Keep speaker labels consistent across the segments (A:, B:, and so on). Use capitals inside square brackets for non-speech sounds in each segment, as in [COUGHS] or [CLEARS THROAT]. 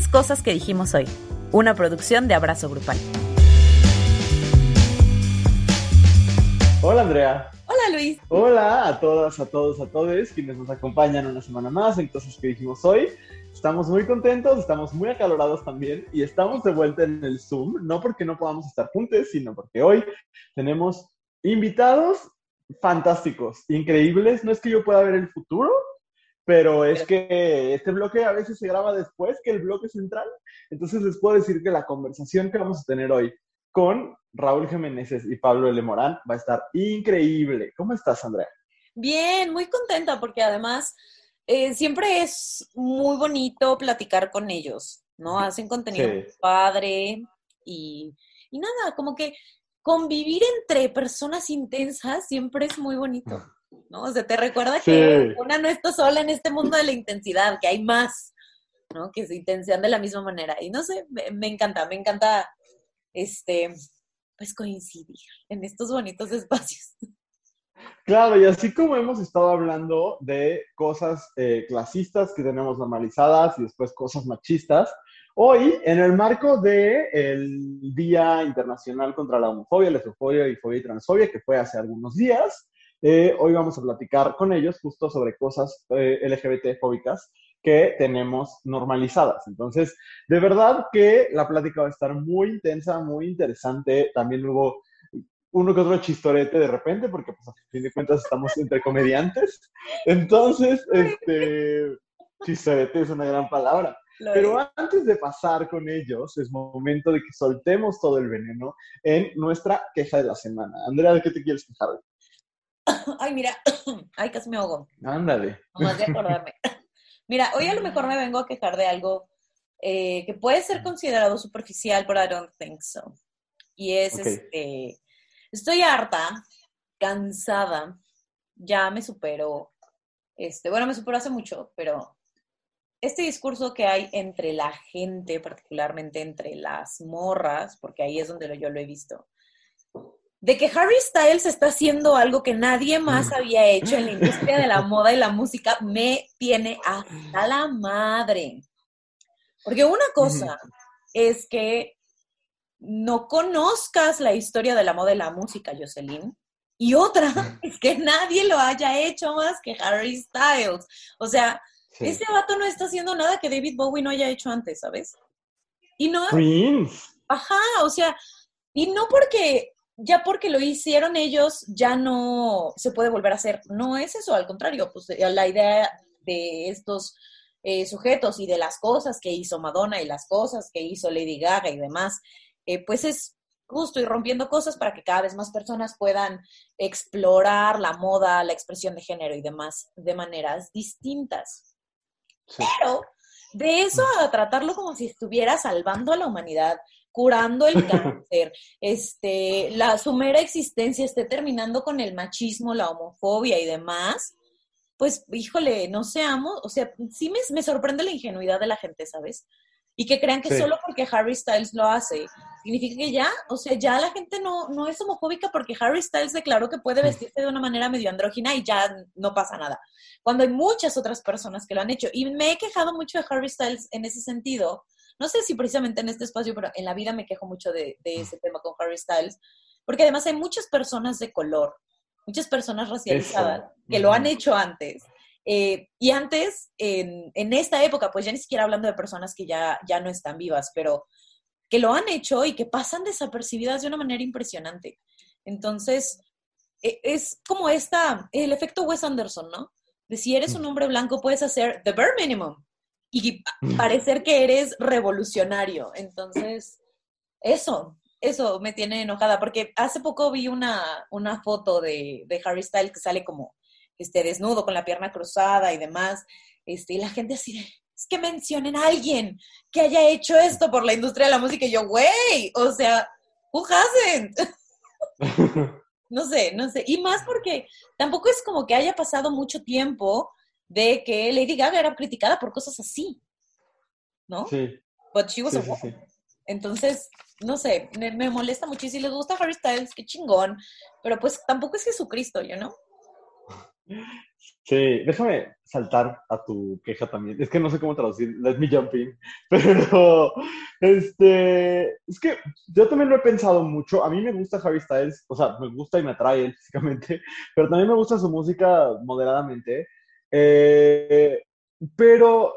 A: es Cosas que dijimos hoy, una producción de Abrazo Grupal.
B: Hola Andrea.
A: Hola Luis.
B: Hola a todas, a todos, a todos quienes nos acompañan una semana más en Cosas que dijimos hoy. Estamos muy contentos, estamos muy acalorados también y estamos de vuelta en el Zoom, no porque no podamos estar juntos, sino porque hoy tenemos invitados fantásticos, increíbles. No es que yo pueda ver el futuro, pero es que este bloque a veces se graba después que el bloque central. Entonces les puedo decir que la conversación que vamos a tener hoy con Raúl Jiménez y Pablo L. Morán va a estar increíble. ¿Cómo estás, Andrea?
A: Bien, muy contenta porque además eh, siempre es muy bonito platicar con ellos, ¿no? Hacen contenido padre y, y nada, como que convivir entre personas intensas siempre es muy bonito. [LAUGHS] ¿no? O sea, te recuerda que una no está sola en este mundo de la intensidad, que hay más, ¿no? Que se intensian de la misma manera. Y no sé, me, encanta, me encanta, este, pues coincidir en estos bonitos espacios.
B: Claro, y así como hemos estado hablando de cosas eh, clasistas que tenemos normalizadas y después cosas machistas, hoy, en el marco del el Día Internacional contra la Homofobia, la Lesofobia, Bifobia y Transfobia, que fue hace algunos días, eh, hoy vamos a platicar con ellos justo sobre cosas eh, LGBT fóbicas que tenemos normalizadas. Entonces, de verdad que la plática va a estar muy intensa, muy interesante. También hubo uno que otro chistorete de repente, porque pues a fin de cuentas estamos entre comediantes. Entonces, este, chistorete es una gran palabra. Pero antes de pasar con ellos, es momento de que soltemos todo el veneno en nuestra queja de la semana. Andrea, ¿de qué te quieres quejar? [COUGHS]
A: Ay, mira, [COUGHS] ay, casi me ahogo.
B: Ándale.
A: Nomás de acordarme. [LAUGHS] Mira, hoy a lo mejor me vengo a quejar de algo eh, que puede ser considerado superficial, pero I don't think so. Y es, este, estoy harta, cansada, ya me supero, este, bueno, me superó hace mucho, pero este discurso que hay entre la gente, particularmente entre las morras, porque ahí es donde yo lo he visto, de que Harry Styles está haciendo algo que nadie más mm. había hecho en la industria de la moda y la música, me tiene hasta la madre. Porque una cosa es que no conozcas la historia de la moda y la música, Jocelyn, y otra es que nadie lo haya hecho más que Harry Styles. O sea, ese vato no está haciendo nada que David Bowie no haya hecho antes, ¿sabes? Y no... Ajá, o sea, y no porque ya porque lo hicieron ellos, ya no se puede volver a hacer. No es eso, al contrario, pues eh, la idea de estos eh, sujetos y de las cosas que hizo Madonna y las cosas que hizo Lady Gaga y demás, eh, pues es justo ir rompiendo cosas para que cada vez más personas puedan explorar la moda, la expresión de género y demás de maneras distintas. Pero de eso a tratarlo como si estuviera salvando a la humanidad, curando el [LAUGHS] cáncer, este, la, su mera existencia esté terminando con el machismo, la homofobia y demás, pues, híjole, no seamos, o sea, sí me, sorprende la ingenuidad de la gente, ¿sabes? Y que crean que solo porque Harry Styles lo hace, significa que ya, o sea, ya la gente no, no es homofóbica porque Harry Styles declaró que puede vestirse de una manera medio andrógina y ya no pasa nada. Cuando hay muchas otras personas que lo han hecho. Y me he quejado mucho de Harry Styles en ese sentido, no sé si precisamente en este espacio, pero en la vida me quejo mucho de, ese tema con Harry Styles, porque además hay muchas personas de color, muchas personas racializadas que lo han hecho antes. Eh, y antes, en, esta época, pues ya ni siquiera hablando de personas que ya, ya no están vivas, pero que lo han hecho y que pasan desapercibidas de una manera impresionante. Entonces, e, es como esta, el efecto Wes Anderson, ¿no? De si eres un hombre blanco, puedes hacer the bare minimum y mm. parecer que eres revolucionario. Entonces, eso, eso me tiene enojada, porque hace poco vi una, una foto de, de, Harry Styles que sale como este, desnudo, con la pierna cruzada y demás, este, y la gente así de, es que mencionen a alguien que haya hecho esto por la industria de la música, y yo, güey, o sea, who hasn't? [LAUGHS] [LAUGHS] no sé, no sé, y más porque tampoco es como que haya pasado mucho tiempo de que Lady Gaga era criticada por cosas así, ¿no?
B: Sí.
A: But she was a Entonces, no sé, me, molesta. Y si les gusta Harry Styles, qué chingón. Pero pues tampoco es Jesucristo, ¿yo no?
B: Sí, déjame saltar a tu queja también. Es que no sé cómo traducir, let me jump in. [LAUGHS] Pero, este, es que yo también lo he pensado mucho. A mí me gusta Harry Styles, o sea, me gusta y me atrae él físicamente, [LAUGHS] pero también me gusta su música moderadamente. Eh, pero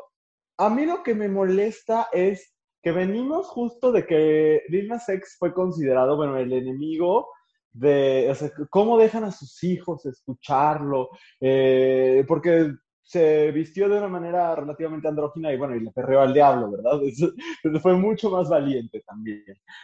B: a mí lo que me molesta es que venimos justo de que Lil Nas X fue considerado, bueno, el enemigo de, o sea, cómo dejan a sus hijos escucharlo, eh, porque se vistió de una manera relativamente andrógina y bueno, y le perreó al diablo, ¿verdad? [LAUGHS] fue mucho más valiente también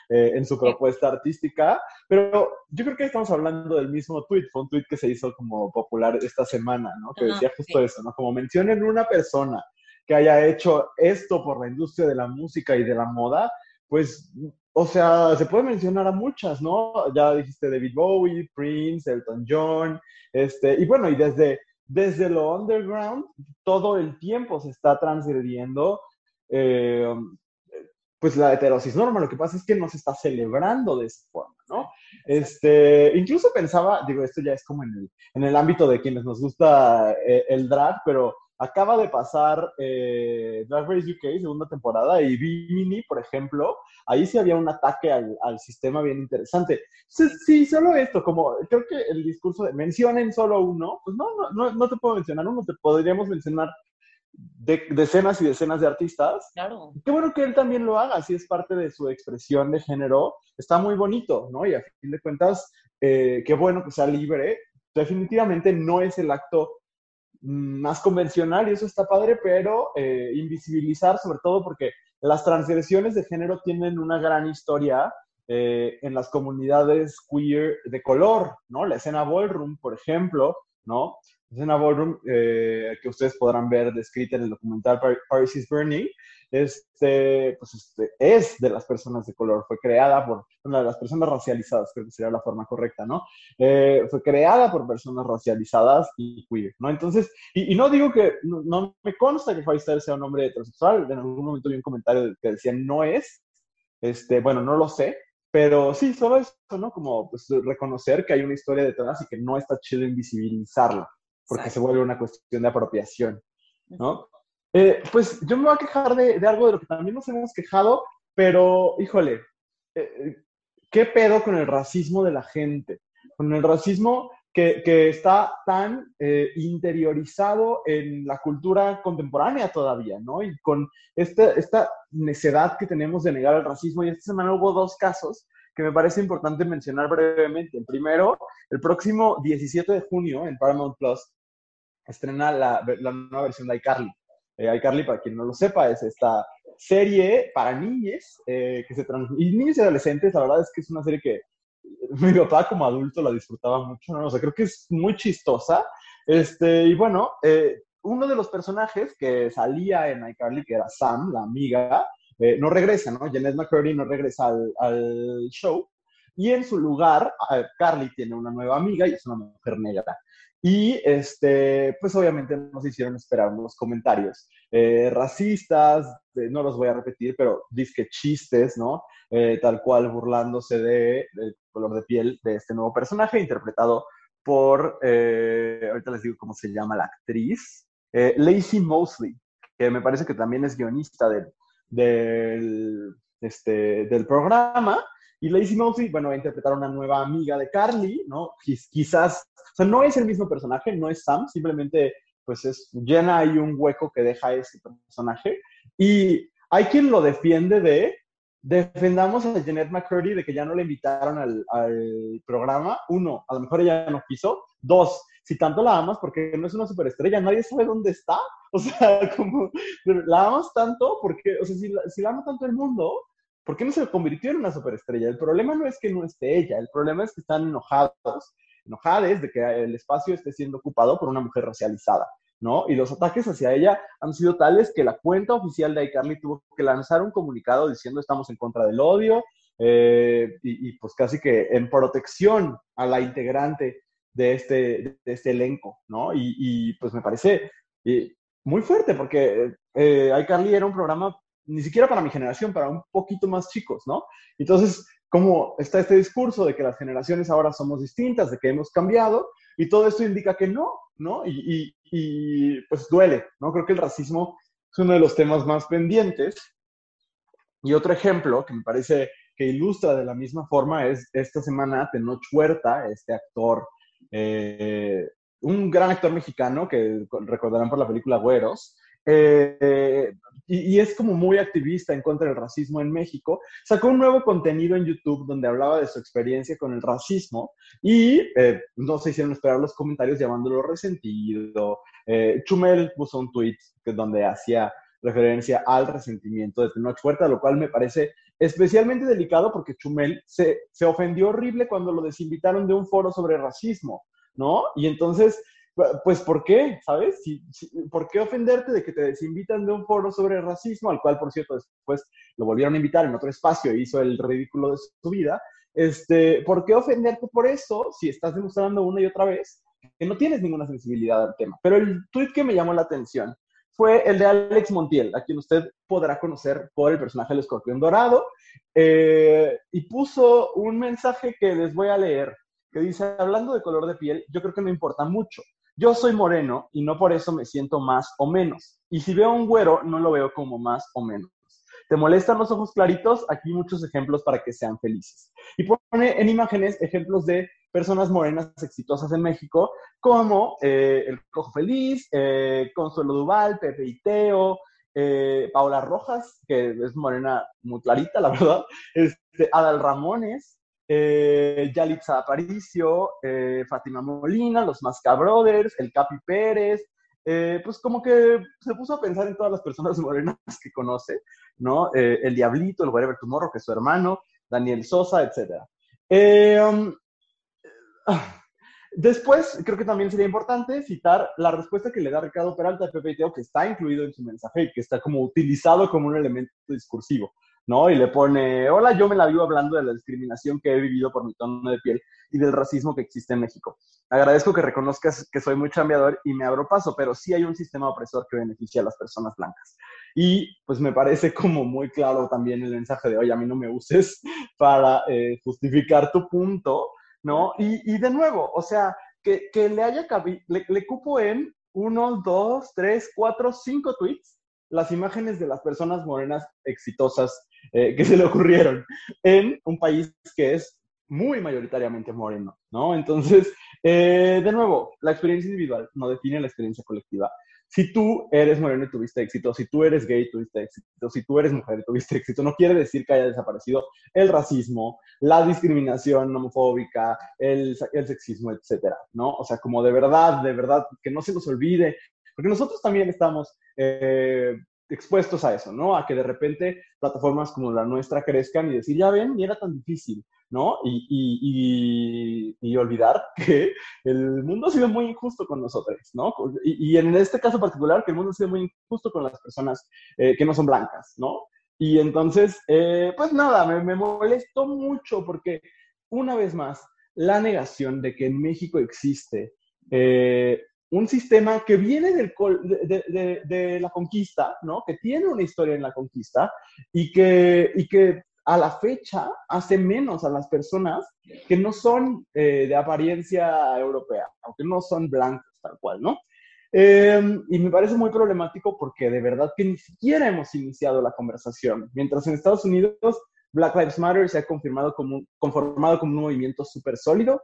B: eh, en su propuesta artística, pero yo creo que estamos hablando del mismo tweet, fue un tweet que se hizo como popular esta semana, ¿no? Que decía justo eso, ¿no? Como mencionen una persona que haya hecho esto por la industria de la música y de la moda, pues o sea, se puede mencionar a muchas, ¿no? Ya dijiste David Bowie, Prince, Elton John, este, y bueno, y desde, desde lo underground, todo el tiempo se está transgrediendo, eh, pues la heterosis norma. Lo que pasa es que no se está celebrando de esa forma, ¿no? Este, incluso pensaba, digo, esto ya es como en el, en el ámbito de quienes nos gusta eh, el drag, pero acaba de pasar eh, Drag Race UK, segunda temporada, y Bimini, por ejemplo, ahí sí había un ataque al, sistema bien interesante. Sí, solo esto, como creo que el discurso de mencionen solo uno, pues no, no, no, te puedo mencionar uno, te podríamos mencionar decenas y decenas de artistas.
A: Claro.
B: Qué bueno que él también lo haga, si es parte de su expresión de género, está muy bonito, ¿no? Y a fin de cuentas, eh, qué bueno que sea libre. Definitivamente no es el acto más convencional y eso está padre, pero eh, invisibilizar sobre todo porque las transgresiones de género tienen una gran historia eh, en las comunidades queer de color, ¿no? La escena ballroom, por ejemplo, ¿no? La escena ballroom eh, que ustedes podrán ver descrita en el documental Paris is Burning, este, pues este, es de las personas de color, fue creada por una de las personas racializadas, creo que sería la forma correcta, ¿no? Eh, fue creada por personas racializadas y queer, ¿no? Entonces, y, no digo que, no, me consta que Faisal sea un hombre heterosexual, en algún momento vi un comentario que decía no es, este, bueno, no lo sé, pero sí, solo eso, ¿no? Como pues, reconocer que hay una historia detrás y que no está chido invisibilizarla, porque se vuelve una cuestión de apropiación, ¿no? Eh, pues yo me voy a quejar de, algo de lo que también nos hemos quejado, pero híjole, eh, ¿qué pedo con el racismo de la gente? Con el racismo que, está tan eh, interiorizado en la cultura contemporánea todavía, ¿no? Y con esta, esta necedad que tenemos de negar el racismo. Y esta semana hubo dos casos que me parece importante mencionar brevemente. El primero, el próximo 17 de junio en Paramount Plus estrena la, la nueva versión de iCarly. Eh, iCarly, para quien no lo sepa, es esta serie para niñes eh, que se y niños y adolescentes. La verdad es que es una serie que mi papá como adulto la disfrutaba mucho, ¿no? O sea, creo que es muy chistosa. Este, y bueno, eh, uno de los personajes que salía en iCarly, que era Sam, la amiga, eh, no regresa, ¿no? Janet McCurdy no regresa al, al show. Y en su lugar, Carly tiene una nueva amiga y es una mujer negra. Y este, pues obviamente nos hicieron esperar unos comentarios eh, racistas, no los voy a repetir, pero disque chistes, ¿no? Eh, tal cual burlándose de, del color de piel de este nuevo personaje, interpretado por, eh, ahorita les digo cómo se llama la actriz, Lacey Mosley, que me parece que también es guionista del, del, este, del programa. Y Lacey Mosley, bueno, va a interpretar a una nueva amiga de Carly, ¿no? Quizás, o sea, no es el mismo personaje, no es Sam, simplemente pues es, llena ahí un hueco que deja ese personaje. Y hay quien lo defiende de, defendamos a Jeanette McCurdy de que ya no le invitaron al, al, programa. Uno, a lo mejor ella no quiso. Dos, si tanto la amas, porque no es una superestrella, nadie sabe dónde está. O sea, [LAUGHS] como la amas tanto, porque, o sea, si la, si la ama tanto el mundo, ¿por qué no se convirtió en una superestrella? El problema no es que no esté ella, el problema es que están enojados, enojados de que el espacio esté siendo ocupado por una mujer racializada, ¿no? Y los ataques hacia ella han sido tales que la cuenta oficial de iCarly tuvo que lanzar un comunicado diciendo estamos en contra del odio eh, y, pues casi que en protección a la integrante de este, de este elenco, ¿no? Y, pues me parece eh, muy fuerte porque eh, iCarly era un programa ni siquiera para mi generación, para un poquito más chicos, ¿no? Entonces, como está este discurso de que las generaciones ahora somos distintas, de que hemos cambiado, y todo esto indica que no, ¿no? Y, y, pues duele, ¿no? Creo que el racismo es uno de los temas más pendientes. Y otro ejemplo que me parece que ilustra de la misma forma es esta semana Tenoch Huerta, este actor, eh, un gran actor mexicano que recordarán por la película Güeros, eh, y, es como muy activista en contra del racismo en México, sacó un nuevo contenido en YouTube donde hablaba de su experiencia con el racismo y eh, no se hicieron esperar los comentarios llamándolo resentido. Eh, Chumel puso un tweet donde hacía referencia al resentimiento de Tenoch Huerta, lo cual me parece especialmente delicado porque Chumel se, se ofendió horrible cuando lo desinvitaron de un foro sobre racismo, ¿no? Y entonces pues, ¿por qué? ¿Sabes? ¿Por qué ofenderte de que te desinvitan de un foro sobre racismo, al cual, por cierto, después lo volvieron a invitar en otro espacio e hizo el ridículo de su vida? Este, ¿Por qué ofenderte por eso si estás demostrando una y otra vez que no tienes ninguna sensibilidad al tema? Pero el tweet que me llamó la atención fue el de Alex Montiel, a quien usted podrá conocer por el personaje del escorpión dorado, eh, y puso un mensaje que les voy a leer, que dice, hablando de color de piel, yo creo que no importa mucho. Yo soy moreno y no por eso me siento más o menos. Y si veo un güero, no lo veo como más o menos. ¿Te molestan los ojos claritos? Aquí muchos ejemplos para que sean felices. Y pone en imágenes ejemplos de personas morenas exitosas en México, como eh, el Cojo Feliz, eh, Consuelo Duval, Pepe Iteo, eh, Paula Rojas, que es morena muy clarita, la verdad, este, Adal Ramones, eh, Yalitza Aparicio, eh, Fátima Molina, los Masca Brothers, el Capi Pérez, eh, pues como que se puso a pensar en todas las personas [LAUGHS] morenas que conoce, ¿no? Eh, el Diablito, el Whatever Tomorrow, que es su hermano, Daniel Sosa, etc. Um, [SIGHS] después, creo que también sería importante citar la respuesta que le da Ricardo Peralta de Pepe Teo, que está incluido en su mensaje que está como utilizado como un elemento discursivo. ¿No? Y le pone, hola, yo me la vivo hablando de la discriminación que he vivido por mi tono de piel y del racismo que existe en México. Agradezco que reconozcas que soy muy chambeador y me abro paso, pero sí hay un sistema opresor que beneficia a las personas blancas. Y pues me parece como muy claro también el mensaje de, oye, a mí no me uses para eh, justificar tu punto, ¿no? Y, de nuevo, o sea, que, le haya cabido, le, le cupo en uno, dos, tres, cuatro, cinco tweets las imágenes de las personas morenas exitosas eh, que se le ocurrieron en un país que es muy mayoritariamente moreno, ¿no? Entonces, eh, de nuevo, la experiencia individual no define la experiencia colectiva. Si tú eres moreno y tuviste éxito, si tú eres gay y tuviste éxito, si tú eres mujer y tuviste éxito, no quiere decir que haya desaparecido el racismo, la discriminación homofóbica, el, el sexismo, etcétera, ¿no? O sea, como de verdad, de verdad, que no se nos olvide, porque nosotros también estamos eh, expuestos a eso, ¿no? A que de repente plataformas como la nuestra crezcan y decir, ya ven, ni era tan difícil, ¿no? Y, y, y, olvidar [LAUGHS] que el mundo ha sido muy injusto con nosotros, ¿no? Y, en este caso particular, que el mundo ha sido muy injusto con las personas eh, que no son blancas, ¿no? Y entonces, eh, pues nada, me, me molestó mucho porque, una vez más, la negación de que en México existe eh, un sistema que viene del, de, de, la conquista, ¿no? que tiene una historia en la conquista y que, y que a la fecha hace menos a las personas que no son eh, de apariencia europea, aunque no son blancos tal cual, ¿no? Em, y me parece muy problemático porque de verdad que ni siquiera hemos iniciado la conversación. Mientras en Estados Unidos Black Lives Matter se ha confirmado como, conformado como un movimiento súper sólido,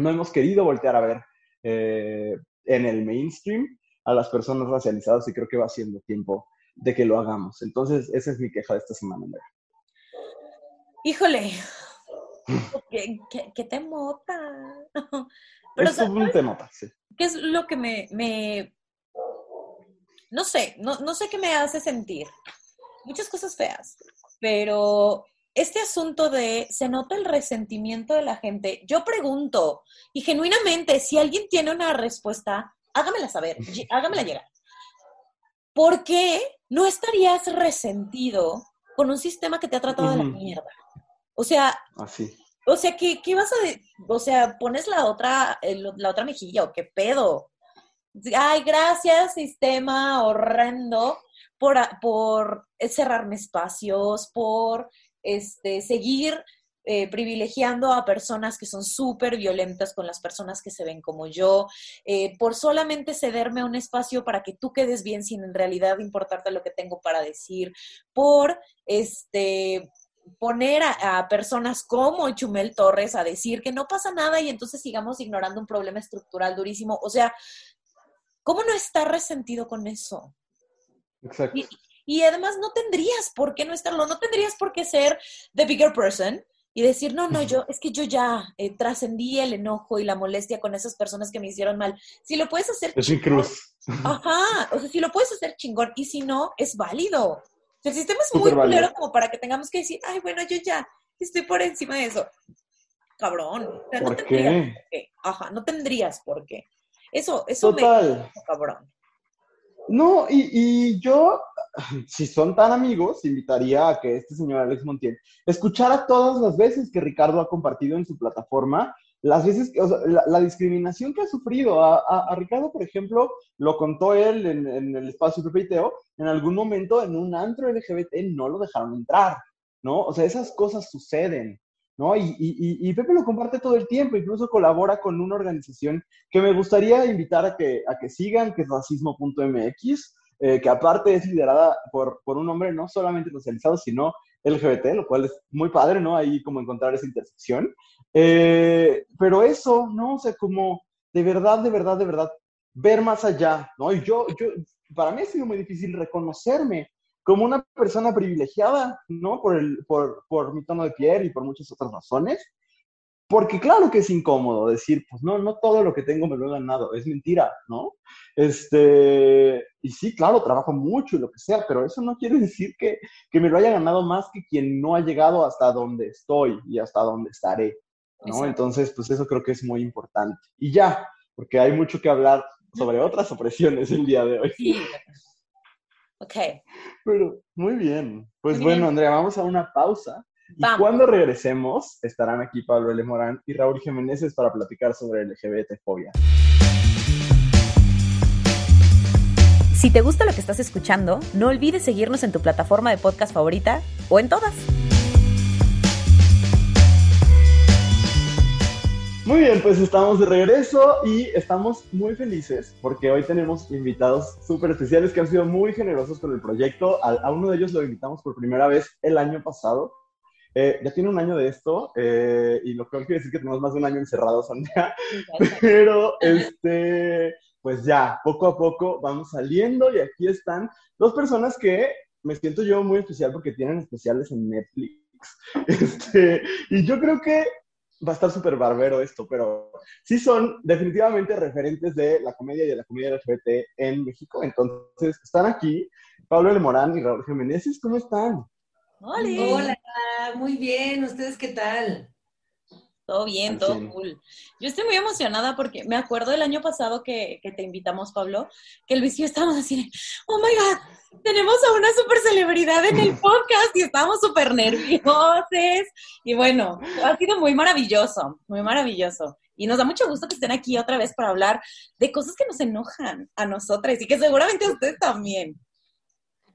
B: no hemos querido voltear a ver eh, en el mainstream a las personas racializadas y creo que va siendo tiempo de que lo hagamos. Entonces, esa es mi queja de esta semana,
A: Híjole, [LAUGHS] ¿qué, qué, te mota? [LAUGHS]
B: Pero, es un temota, sí.
A: ¿Qué es lo que me, me... no sé, no, no sé qué me hace sentir? Muchas cosas feas, pero este asunto de se nota el resentimiento de la gente, yo pregunto, y genuinamente, si alguien tiene una respuesta, hágamela saber, [LAUGHS] hágamela llegar. ¿Por qué no estarías resentido con un sistema que te ha tratado de la mierda? O sea,
B: Así.
A: o sea, ¿qué, ¿qué, vas a O sea, pones la otra, la otra mejilla o qué pedo. Ay, gracias, sistema horrendo, por, por cerrarme espacios, por este, seguir eh, privilegiando a personas que son súper violentas con las personas que se ven como yo, eh, por solamente cederme un espacio para que tú quedes bien sin en realidad importarte lo que tengo para decir, por este poner a, personas como Chumel Torres a decir que no pasa nada y entonces sigamos ignorando un problema estructural durísimo. O sea, ¿cómo no estar resentido con eso?
B: Exacto.
A: Y, además no tendrías por qué no estarlo, no tendrías por qué ser the bigger person y decir, no, no, yo, es que yo ya eh, trascendí el enojo y la molestia con esas personas que me hicieron mal. Si lo puedes hacer...
B: Es cruz.
A: Ajá, o sea, si lo puedes hacer chingón y si no, es válido. El sistema es muy culero como para que tengamos que decir, ay, bueno, yo ya estoy por encima de eso. Cabrón.
B: ¿Por qué?
A: Ajá, no tendrías por qué. Eso, eso
B: Total.
A: me cabrón.
B: No, y, y, yo, [SIGHS] si son tan amigos, invitaría a que este señor Alex Montiel escuchara todas las veces que Ricardo ha compartido en su plataforma las veces, o sea, la, discriminación que ha sufrido. A, Ricardo, por ejemplo, lo contó él en, el espacio Pepe en algún momento en un antro LGBT no lo dejaron entrar, ¿no? O sea, esas cosas suceden, ¿no? Y, y, y, Pepe lo comparte todo el tiempo, incluso colabora con una organización que me gustaría invitar a que, a que sigan, que es racismo.mx, eh, que aparte es liderada por, por un hombre no solamente socializado, sino LGBT, lo cual es muy padre, ¿no? Ahí como encontrar esa intersección. Eh, pero eso, ¿no? O sea, como de verdad, de verdad, de verdad, ver más allá, ¿no? Y yo, yo, para mí ha sido muy difícil reconocerme como una persona privilegiada, ¿no? Por, el, por, por mi tono de piel y por muchas otras razones. Porque claro que es incómodo decir, pues no, no todo lo que tengo me lo he ganado, es mentira, ¿no? Este, y sí, claro, trabajo mucho y lo que sea, pero eso no quiere [LAUGHS] decir que, que me lo haya ganado más que quien no ha llegado hasta donde estoy y hasta donde estaré, ¿no? Entonces, pues eso creo que es muy importante. Y ya, porque hay mucho que hablar sobre otras opresiones el día de hoy.
A: Sí. Ok.
B: Pero muy bien. Pues bueno, Andrea, vamos a una pausa y cuando regresemos, estarán aquí Pablo L. Morán y Raúl Jiménez para platicar sobre LGBT-fobia.
C: Si te gusta lo que estás escuchando, no olvides seguirnos en tu plataforma de podcast favorita o en todas.
B: Muy bien, pues estamos de regreso y estamos muy felices porque hoy tenemos invitados súper especiales que han sido muy generosos con el proyecto. a, uno de ellos lo invitamos por primera vez el año pasado eh, ya tiene un año de esto eh, y lo que quiere decir que tenemos más de un año encerrados, [LAUGHS] Andrea. Pero, este, pues ya, poco a poco vamos saliendo y aquí están dos personas que me siento yo muy especial porque tienen especiales en Netflix. [LAUGHS] Este, y yo creo que va a estar súper barbero esto, pero sí son definitivamente referentes de la comedia y de la comedia LGBT en México. Entonces, están aquí Pablo L. Morán y Raúl Jiménez. ¿Cómo están?
D: Hola, muy bien. ¿Ustedes qué tal?
A: Todo bien, todo cool. Yo estoy muy emocionada porque me acuerdo del año pasado que, te invitamos, Pablo, que Luis y yo estábamos así, oh my God, tenemos a una super celebridad en el [LAUGHS] podcast y estábamos súper nerviosos. Y bueno, ha sido muy maravilloso, muy maravilloso. Y nos da mucho gusto que estén aquí otra vez para hablar de cosas que nos enojan a nosotras y que seguramente a ustedes también.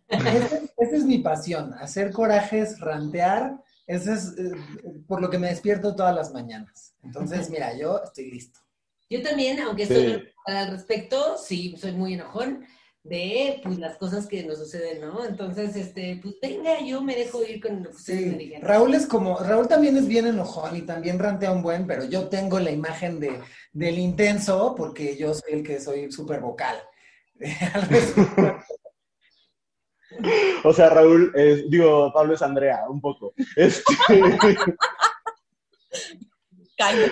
D: Esa, es mi pasión, hacer corajes, rantear, eso es eh, por lo que me despierto todas las mañanas. Entonces, mira, yo estoy listo. Yo también, aunque estoy al respecto, sí, soy muy enojón de pues las cosas que nos suceden, ¿no? Entonces, este, pues venga, yo me dejo ir con lo que ustedes me digan. Raúl es como, Raúl también es bien enojón y también rantea un buen, pero yo tengo la imagen de, del intenso porque yo soy el que soy súper vocal. [LAUGHS] [LAUGHS]
B: O sea, Raúl, es, digo, Pablo es Andrea, un poco. Este... [LAUGHS]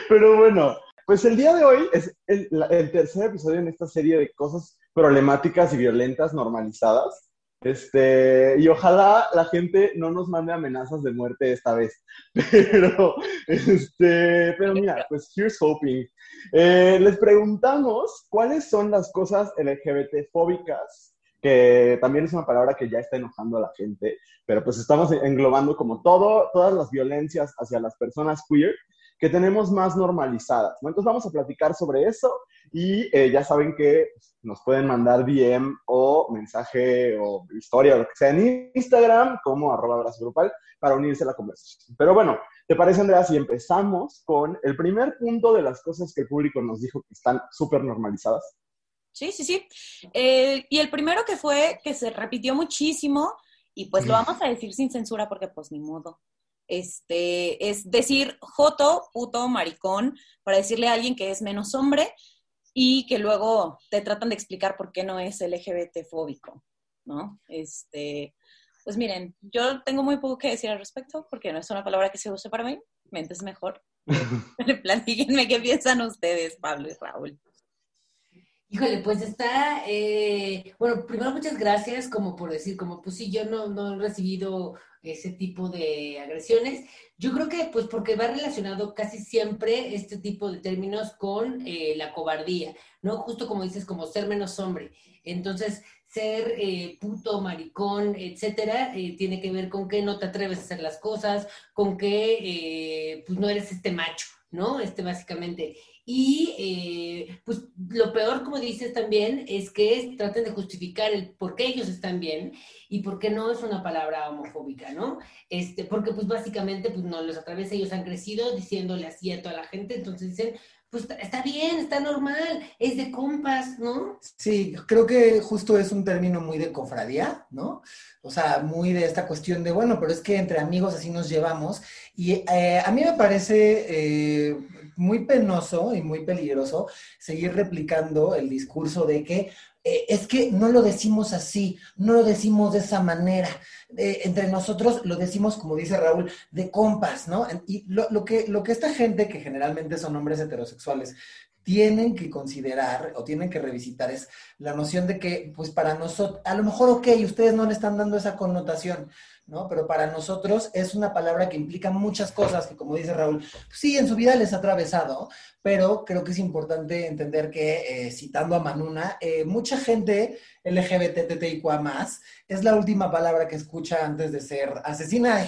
B: Pero bueno, pues el día de hoy es el, tercer episodio en esta serie de cosas problemáticas y violentas normalizadas. Este, y ojalá la gente no nos mande amenazas de muerte esta vez. [LAUGHS] Pero, este, pero mira, pues here's hoping. Eh, les preguntamos cuáles son las cosas LGBT fóbicas que también es una palabra que ya está enojando a la gente, pero pues estamos englobando como todo, todas las violencias hacia las personas queer que tenemos más normalizadas, ¿no? Entonces vamos a platicar sobre eso y eh, ya saben que nos pueden mandar DM o mensaje o historia o lo que sea en Instagram como arroba grupal para unirse a la conversación. Pero bueno, ¿Te parece, Andrea, si empezamos con el primer punto de las cosas que el público nos dijo que están súper normalizadas?
A: Sí, sí, sí. Eh, y el primero que fue, que se repitió muchísimo, y pues lo vamos a decir sin censura porque pues ni modo. Este, es decir joto, puto, maricón, para decirle a alguien que es menos hombre y que luego te tratan de explicar por qué no es LGBT fóbico, ¿no? Este, pues miren, yo tengo muy poco que decir al respecto porque no es una palabra que se use para mí, mente es mejor. [LAUGHS] [LAUGHS] Díganme qué piensan ustedes, Pablo y Raúl.
E: Híjole, pues está, eh, bueno, primero muchas gracias como por decir, como pues sí, yo no, no he recibido ese tipo de agresiones. Yo creo que pues porque va relacionado casi siempre este tipo de términos con eh, la cobardía, ¿no? Justo como dices, como ser menos hombre. Entonces, ser eh, puto, maricón, etcétera, tiene que ver con que no te atreves a hacer las cosas, con que pues no eres este macho, ¿no? Este básicamente. Y eh, pues lo peor, como dices también, es que traten de justificar el por qué ellos están bien y por qué no es una palabra homofóbica, ¿no? Este, porque pues básicamente pues no los atraviesa, ellos han crecido diciéndole así a toda la gente, entonces dicen, pues está bien, está normal, es de compas, ¿no?
D: Sí, creo que justo es un término muy de cofradía, ¿no? O sea, muy de esta cuestión de, bueno, pero es que entre amigos así nos llevamos. Y eh, a mí me parece eh, muy penoso y muy peligroso seguir replicando el discurso de que es que no lo decimos así, no lo decimos de esa manera. Eh, entre nosotros lo decimos, como dice Raúl, de compas, ¿no? Y lo, que, lo que esta gente, que generalmente son hombres heterosexuales, tienen que considerar o tienen que revisitar es la noción de que, pues para nosotros, a lo mejor, ok, ustedes no le están dando esa connotación, ¿no? Pero para nosotros es una palabra que implica muchas cosas que, como dice Raúl, pues sí, en su vida les ha atravesado, pero creo que es importante entender que, eh, citando a Manuna, eh, mucha gente LGBTTIQA más es la última palabra que escucha antes de ser asesinada.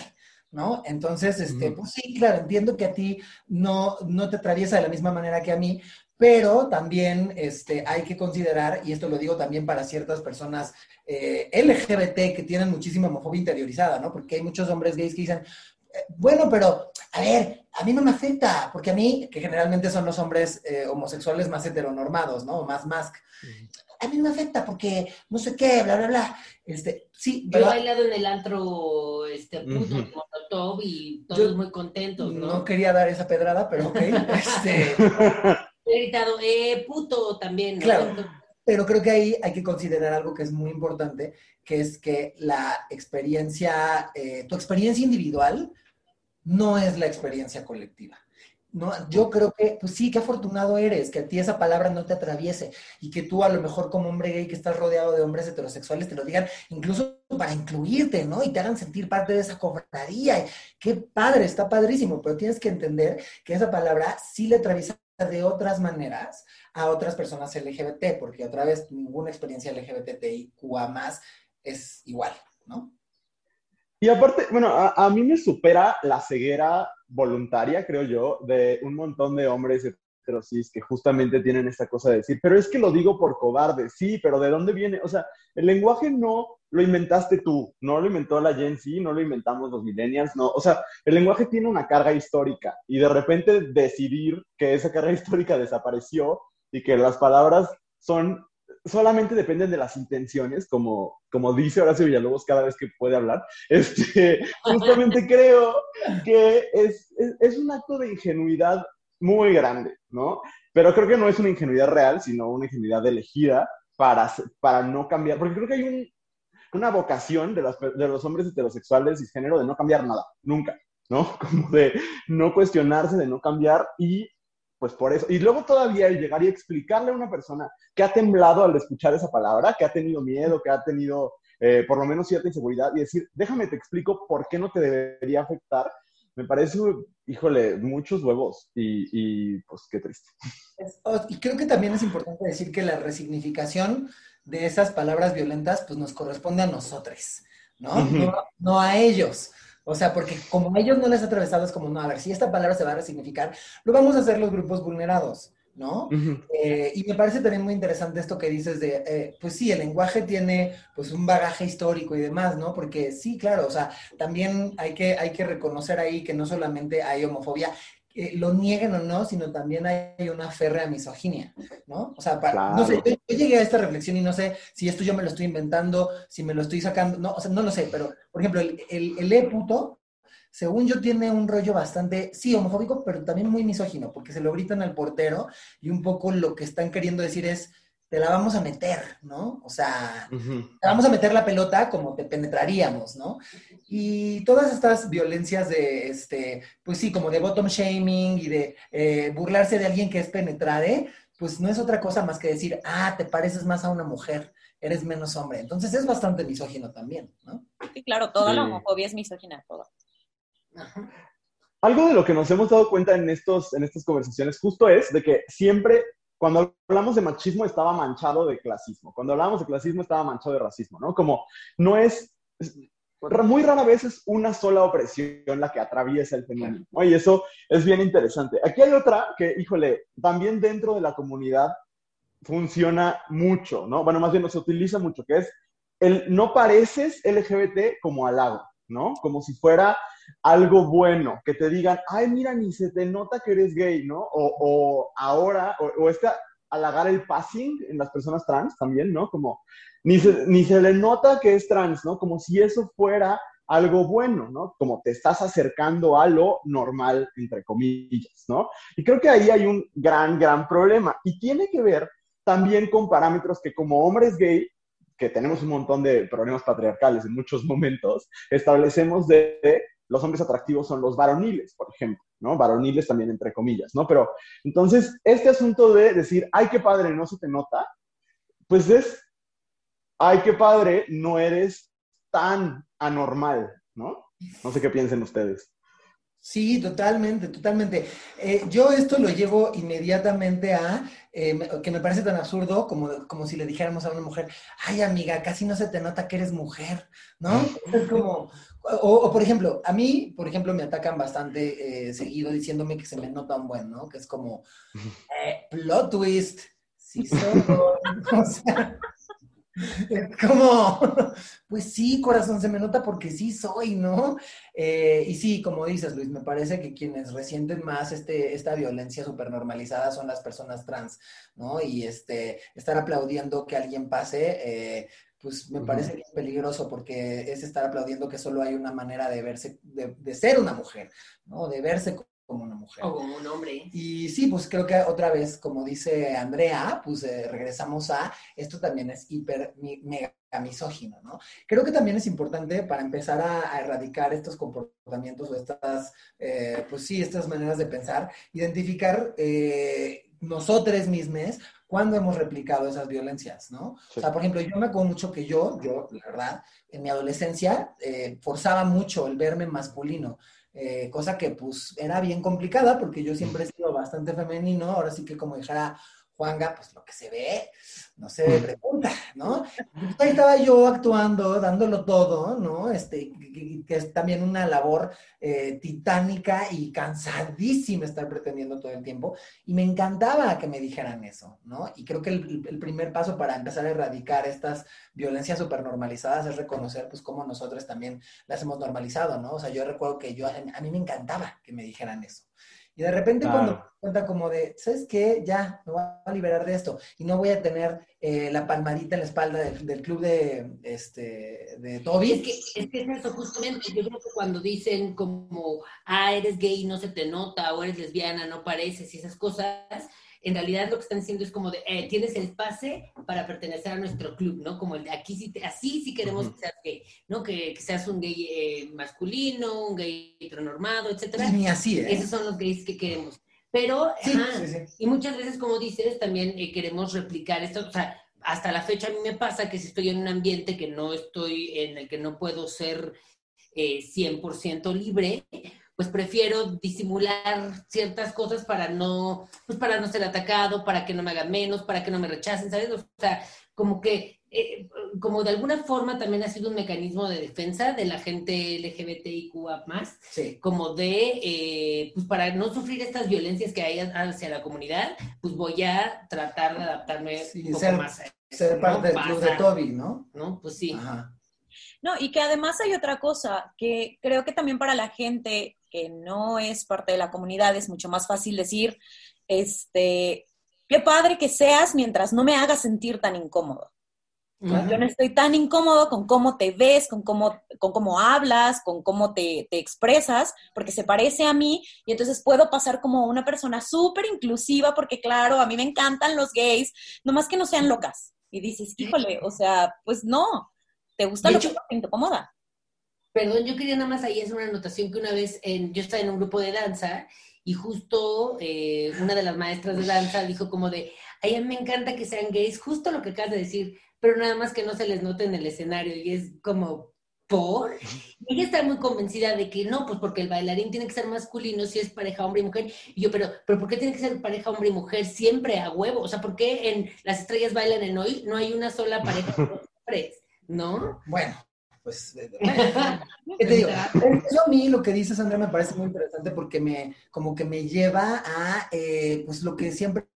D: ¿no? Entonces, este, pues sí, claro, entiendo que a ti no, no te atraviesa de la misma manera que a mí, pero también este, hay que considerar, y esto lo digo también para ciertas personas eh, LGBT que tienen muchísima homofobia interiorizada, ¿no? Porque hay muchos hombres gays que dicen, eh, bueno, pero a ver, a mí no me afecta, porque a mí, que generalmente son los hombres eh, homosexuales más heteronormados, ¿no? más mask. A mí no me afecta porque no sé qué, bla, bla, bla. Este, sí,
E: Yo he bailado en el antro este, puto, y todos muy contentos, ¿no?
D: No quería dar esa pedrada, pero ok. [LAUGHS] este,
E: gritado, eh, puto también.
D: Claro. Pero creo que ahí hay que considerar algo que es muy importante, que es que la experiencia, eh, tu experiencia individual no es la experiencia colectiva. No, yo creo que, pues sí, qué afortunado eres, que a ti esa palabra no te atraviese y que tú a lo mejor como hombre gay que estás rodeado de hombres heterosexuales te lo digan incluso para incluirte, ¿no? Y te hagan sentir parte de esa cofradía. Qué padre, está padrísimo, pero tienes que entender que esa palabra sí le atraviesa de otras maneras a otras personas LGBT, porque otra vez ninguna experiencia LGBTIQA más es igual, ¿no?
B: Y aparte, bueno, a, mí me supera la ceguera voluntaria, creo yo, de un montón de hombres heterosis que justamente tienen esta cosa de decir, pero es que lo digo por cobarde, sí, pero ¿de dónde viene? O sea, el lenguaje no lo inventaste tú, no lo inventó la Gen Z, no lo inventamos los millennials, no. O sea, el lenguaje tiene una carga histórica y de repente decidir que esa carga [LAUGHS] histórica desapareció y que las palabras son solamente dependen de las intenciones, como, como dice Horacio Villalobos cada vez que puede hablar. [LAUGHS] Este, justamente creo que es, es, es un acto de ingenuidad muy grande, ¿no? Pero creo que no es una ingenuidad real, sino una ingenuidad elegida para, para no cambiar, porque creo que hay un, una vocación de, de los hombres heterosexuales y género de no cambiar nada, nunca, ¿no? [LAUGHS] Como de no cuestionarse, de no cambiar y pues por eso. Y luego todavía el llegar y explicarle a una persona que ha temblado al escuchar esa palabra, que ha tenido miedo, que ha tenido eh, por lo menos cierta inseguridad y decir, déjame te explico por qué no te debería afectar, me parece, híjole, muchos huevos y, y pues qué triste.
D: Y creo que también es importante decir que la resignificación de esas palabras violentas, pues nos corresponde a nosotros, ¿no? no, a ellos. O sea, porque como a ellos no les ha atravesado, es como, no, a ver, si esta palabra se va a resignificar, lo vamos a hacer los grupos vulnerados, ¿no? Eh, y me parece también muy interesante esto que dices de, eh, pues sí, el lenguaje tiene pues un bagaje histórico y demás, ¿no? Porque sí, claro, o sea, también hay que, hay que reconocer ahí que no solamente hay homofobia, lo nieguen o no, sino también hay una férrea misoginia, ¿no? O sea, no sé, yo, llegué a esta reflexión y no sé si esto yo me lo estoy inventando, si me lo estoy sacando, no, o sea, no lo sé, pero, por ejemplo, el, el, el E puto, según yo, tiene un rollo bastante, sí, homofóbico, pero también muy misógino, porque se lo gritan al portero y un poco lo que están queriendo decir es, te la vamos a meter, ¿no? O sea, te vamos a meter la pelota como te penetraríamos, ¿no? Y todas estas violencias de, este, pues sí, como de bottom shaming y de eh, burlarse de alguien que es penetrade, pues no es otra cosa más que decir, ah, te pareces más a una mujer, eres menos hombre. Entonces es bastante misógino también, ¿no?
A: Sí, claro, toda la homofobia es misógina, toda.
B: Algo de lo que nos hemos dado cuenta en, estos, en estas conversaciones justo es de que siempre cuando hablamos de machismo estaba manchado de clasismo, cuando hablamos de clasismo estaba manchado de racismo, ¿no? Como no es, muy rara vez es una sola opresión la que atraviesa el fenómeno, ¿no? Y eso es bien interesante. Aquí hay otra que, híjole, también dentro de la comunidad funciona mucho, ¿no? Bueno, más bien se utiliza mucho, que es el no pareces LGBT como halago, ¿no? Como si fuera algo bueno, que te digan, ay, mira, ni se te nota que eres gay, ¿no? O, ahora, o, o este halagar el passing en las personas trans también, ¿no? Como ni se, ni se le nota que es trans, ¿no? Como si eso fuera algo bueno, ¿no? Como te estás acercando a lo normal, entre comillas, ¿no? Y creo que ahí hay un gran, gran problema. Y tiene que ver también con parámetros que como hombres gay, que tenemos un montón de problemas patriarcales en muchos [LAUGHS] momentos, establecemos de los hombres atractivos son los varoniles, por ejemplo, ¿no? Varoniles también entre comillas, ¿no? Pero entonces, este asunto de decir, ay, qué padre, no se te nota, pues es, ay, qué padre, no eres tan anormal, ¿no? No sé qué piensen ustedes.
D: Sí, totalmente, totalmente. Eh, yo esto lo llevo inmediatamente a, eh, que me parece tan absurdo como, como si le dijéramos a una mujer, ay amiga, casi no se te nota que eres mujer, ¿no? Es como, o, por ejemplo, a mí, por ejemplo, me atacan bastante eh, seguido diciéndome que se me nota un buen, ¿no? Que es como, plot twist, sí soy, [LAUGHS] o sea, [LAUGHS] como, pues sí, corazón, se me nota porque sí soy, ¿no? Eh, y sí, como dices, Luis, me parece que quienes resienten más este, esta violencia supernormalizada son las personas trans, ¿no? Y este, estar aplaudiendo que alguien pase, eh, pues me parece que es peligroso porque es estar aplaudiendo que solo hay una manera de verse, de, de ser una mujer, ¿no? De verse como una mujer.
E: O como un hombre.
D: Y sí, pues creo que otra vez, como dice Andrea, pues eh, regresamos a, esto también es hiper, mega misógino, ¿no? Creo que también es importante para empezar a, erradicar estos comportamientos o estas, eh, pues sí, estas maneras de pensar, identificar eh, nosotros mismos cuando hemos replicado esas violencias, ¿no? O sea, por ejemplo, yo me acuerdo mucho que yo, yo, la verdad, en mi adolescencia, forzaba mucho el verme masculino. Eh, cosa que pues era bien complicada porque yo siempre he sido bastante femenino, ahora sí que como dijera Juanga, pues lo que se ve, no se pregunta, ¿no? ahí estaba yo actuando, dándolo todo, ¿no? Este, que, es también una labor eh, titánica y cansadísima estar pretendiendo todo el tiempo. Y me encantaba que me dijeran eso, ¿no? Y creo que el, el primer paso para empezar a erradicar estas violencias supernormalizadas es reconocer, pues, cómo nosotros también las hemos normalizado, ¿no? O sea, yo recuerdo que yo, a mí me encantaba que me dijeran eso. Y de repente cuando cuenta como de, ¿sabes qué? Ya, me voy a liberar de esto. Y no voy a tener eh, la palmadita en la espalda del, club de, este, de Toby.
E: Es que, es que es eso, justamente. Yo creo que cuando dicen como, ah, eres gay, no se te nota, o eres lesbiana, no pareces, y esas cosas, en realidad lo que están diciendo es como de, eh, tienes el pase para pertenecer a nuestro club, ¿no? Como el de aquí sí, así sí queremos que seas gay, ¿no? Que, seas un gay eh, masculino, un gay heteronormado, etcétera.
D: Ni así, ¿eh?
E: Esos son los gays que queremos. Pero, y muchas veces, como dices, también eh, queremos replicar esto, o sea, hasta la fecha a mí me pasa que si estoy en un ambiente que no estoy, en el que no puedo ser 100% libre, pues prefiero disimular ciertas cosas para no, pues para no ser atacado, para que no me hagan menos, para que no me rechacen, ¿sabes? O sea, como que eh, como de alguna forma también ha sido un mecanismo de defensa de la gente LGBTIQA más, como de, eh, pues para no sufrir estas violencias que hay hacia la comunidad, pues voy a tratar de adaptarme un poco más a
D: Ser parte del club de Toby, ¿no?
E: ¿No? Pues sí.
A: No, y que además hay otra cosa, que creo que también para la gente que no es parte de la comunidad es mucho más fácil decir, este, qué padre que seas mientras no me hagas sentir tan incómodo. Yo no estoy tan incómodo con cómo te ves, con cómo, con cómo hablas, con cómo te, te expresas, porque se parece a mí y entonces puedo pasar como una persona súper inclusiva, porque claro, a mí me encantan los gays, nomás que no sean locas. Y dices, híjole, o sea, pues no, te gusta lo que te incomoda.
E: Perdón, yo quería nada más ahí hacer una anotación que una vez en, yo estaba en un grupo de danza y justo eh, una de las maestras de danza dijo como de, a ella me encanta que sean gays, justo lo que acabas de decir, pero nada más que no se les note en el escenario y es como, ¿por? Y ella está muy convencida de que no, pues porque el bailarín tiene que ser masculino si es pareja hombre y mujer. Y yo, pero, pero ¿por qué tiene que ser pareja hombre y mujer siempre a huevo? O sea, ¿por qué en Las Estrellas Bailan en Hoy no hay una sola pareja [LAUGHS] de hombres? ¿No?
D: Bueno, pues, [LAUGHS] ¿qué te digo? Eso a mí lo que dices, Andrea, me parece muy interesante porque me, como que me lleva a, eh, pues, lo que siempre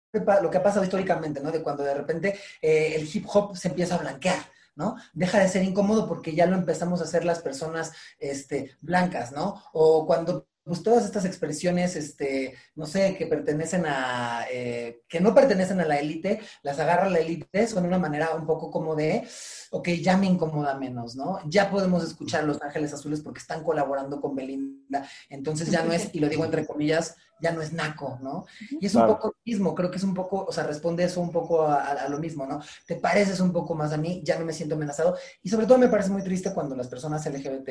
D: lo que ha pasado históricamente, ¿no? De cuando de repente eh, el hip hop se empieza a blanquear, ¿no? Deja de ser incómodo porque ya lo empezamos a hacer las personas este, blancas, ¿no? O cuando pues todas estas expresiones, este, no sé, que pertenecen a, eh, que no pertenecen a la élite, las agarra la élite, son una manera un poco como de, ok, ya me incomoda menos, ¿no? Ya podemos escuchar Los Ángeles Azules porque están colaborando con Belinda, entonces ya no es, y lo digo entre comillas, ya no es naco, ¿no? Y es un poco lo mismo, creo que es un poco, o sea, responde eso un poco a, lo mismo, ¿no? Te pareces un poco más a mí, ya no me siento amenazado, y sobre todo me parece muy triste cuando las personas LGBT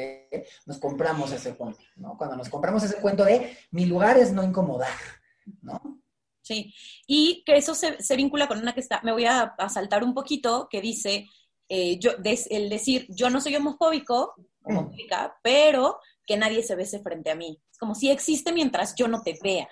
D: nos compramos ese cuento, ¿no? Cuando nos compramos ese cuento de mi lugar es no incomodar, ¿no?
A: Sí, y que eso se, vincula con una que está, me voy a, saltar un poquito, que dice, eh, yo, el decir, yo no soy homofóbico, mm. homofóbica, pero que nadie se bese frente a mí como si existe mientras yo no te vea,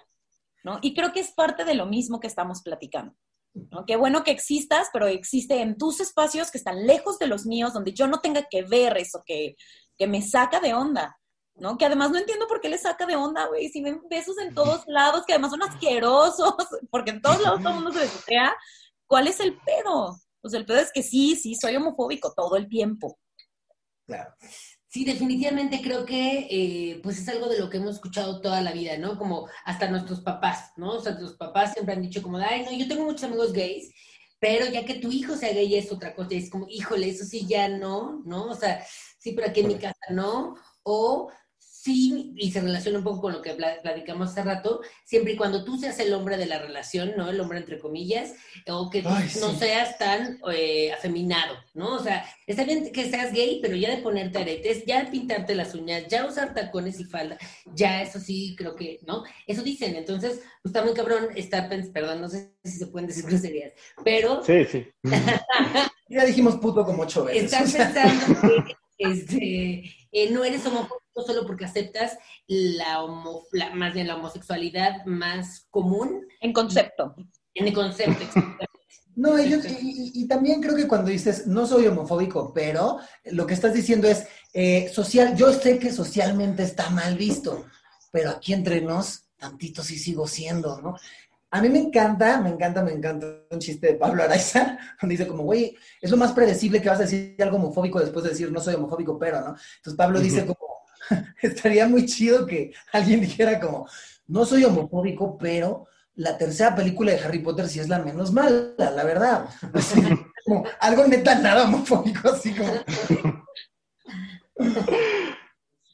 A: ¿no? Y creo que es parte de lo mismo que estamos platicando. ¿no? Qué bueno que existas, pero existe en tus espacios que están lejos de los míos, donde yo no tenga que ver eso que, que me saca de onda, ¿no? Que además no entiendo por qué le saca de onda, güey, si ven besos en todos lados, que además son asquerosos, [LAUGHS] porque en todos lados todo el mundo se desea, ¿cuál es el pedo? Pues el pedo es que sí, sí, soy homofóbico todo el tiempo.
E: Claro. Sí, definitivamente creo que eh, pues es algo de lo que hemos escuchado toda la vida, ¿no? Como hasta nuestros papás, ¿no? O sea, los papás siempre han dicho como, ay, no, yo tengo muchos amigos gays, pero ya que tu hijo sea gay es otra cosa, es como, híjole, eso sí ya no, ¿no? O sea, sí, pero aquí en mi casa no. O sí, y se relaciona un poco con lo que platicamos hace rato, siempre y cuando tú seas el hombre de la relación, ¿no? El hombre entre comillas, o que no seas tan eh, afeminado, ¿no? O sea, está bien que seas gay, pero ya de ponerte aretes, ya de pintarte las uñas, ya usar tacones y falda, ya eso sí creo que, ¿no? Eso dicen, entonces, pues está muy cabrón estar pensando, perdón, no sé si se pueden decir groserías, pero...
B: Sí, sí. [LAUGHS]
D: ya dijimos puto como ocho veces.
E: Estás [LAUGHS] pensando que este, eh, no eres homofóbico solo porque aceptas la, más bien la homosexualidad más común.
A: En concepto.
E: En el concepto,
D: No, y, también creo que cuando dices, no soy homofóbico, pero lo que estás diciendo es, eh, social, yo sé que socialmente está mal visto, pero aquí entre nos, tantito sí sigo siendo, ¿no? A mí me encanta, me encanta, me encanta un chiste de Pablo Araiza, [LAUGHS] donde dice como, güey, es lo más predecible que vas a decir algo homofóbico después de decir no soy homofóbico, pero, ¿no? Entonces Pablo dice como, [LAUGHS] estaría muy chido que alguien dijera como, no soy homofóbico, pero la tercera película de Harry Potter sí es la menos mala, la verdad. [LAUGHS] como, algo neta nada homofóbico, así como...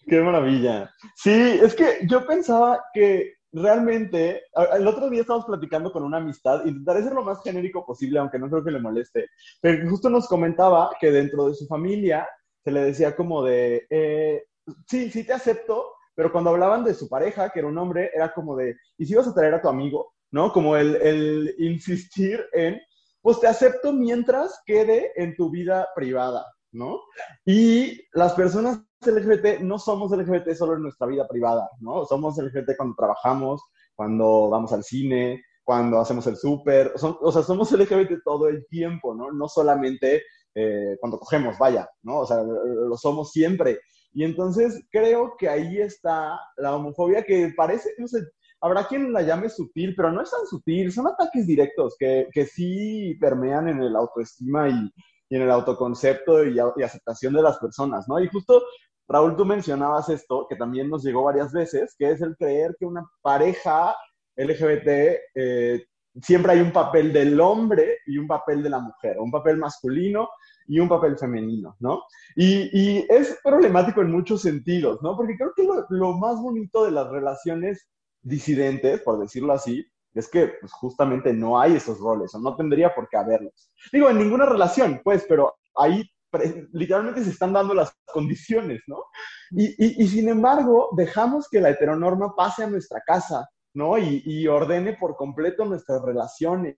B: Qué maravilla. Sí, es que yo pensaba que realmente, el otro día estábamos platicando con una amistad, intentaré ser lo más genérico posible, aunque no creo que le moleste, pero justo nos comentaba que dentro de su familia se le decía como de, eh, sí, sí te acepto, pero cuando hablaban de su pareja, que era un hombre, era como de, ¿y si vas a traer a tu amigo? ¿No? Como el, el insistir en, pues te acepto mientras quede en tu vida privada, ¿no? Y las personas LGBT no somos LGBT solo en nuestra vida privada, ¿no? Somos LGBT cuando trabajamos, cuando vamos al cine, cuando hacemos el súper, o sea, somos LGBT todo el tiempo, ¿no? No solamente eh, cuando cogemos, vaya, ¿no? O sea, lo somos siempre. Y entonces creo que ahí está la homofobia que parece, no sé, habrá quien la llame sutil, pero no es tan sutil, son ataques directos que, que sí permean en el autoestima y, y en el autoconcepto y, y, aceptación de las personas, ¿no? Y justo, Raúl, tú mencionabas esto, que también nos llegó varias veces, que es el creer que una pareja LGBT eh, siempre hay un papel del hombre y un papel de la mujer, un papel masculino y un papel femenino, ¿no? Y, es problemático en muchos sentidos, ¿no? Porque creo que lo, más bonito de las relaciones disidentes, por decirlo así, es que pues, justamente no hay esos roles, o no tendría por qué haberlos. Digo, en ninguna relación, pues, pero ahí literalmente se están dando las condiciones, ¿no? Y, y, y, sin embargo, dejamos que la heteronorma pase a nuestra casa, ¿no? Y, y, ordene por completo nuestras relaciones.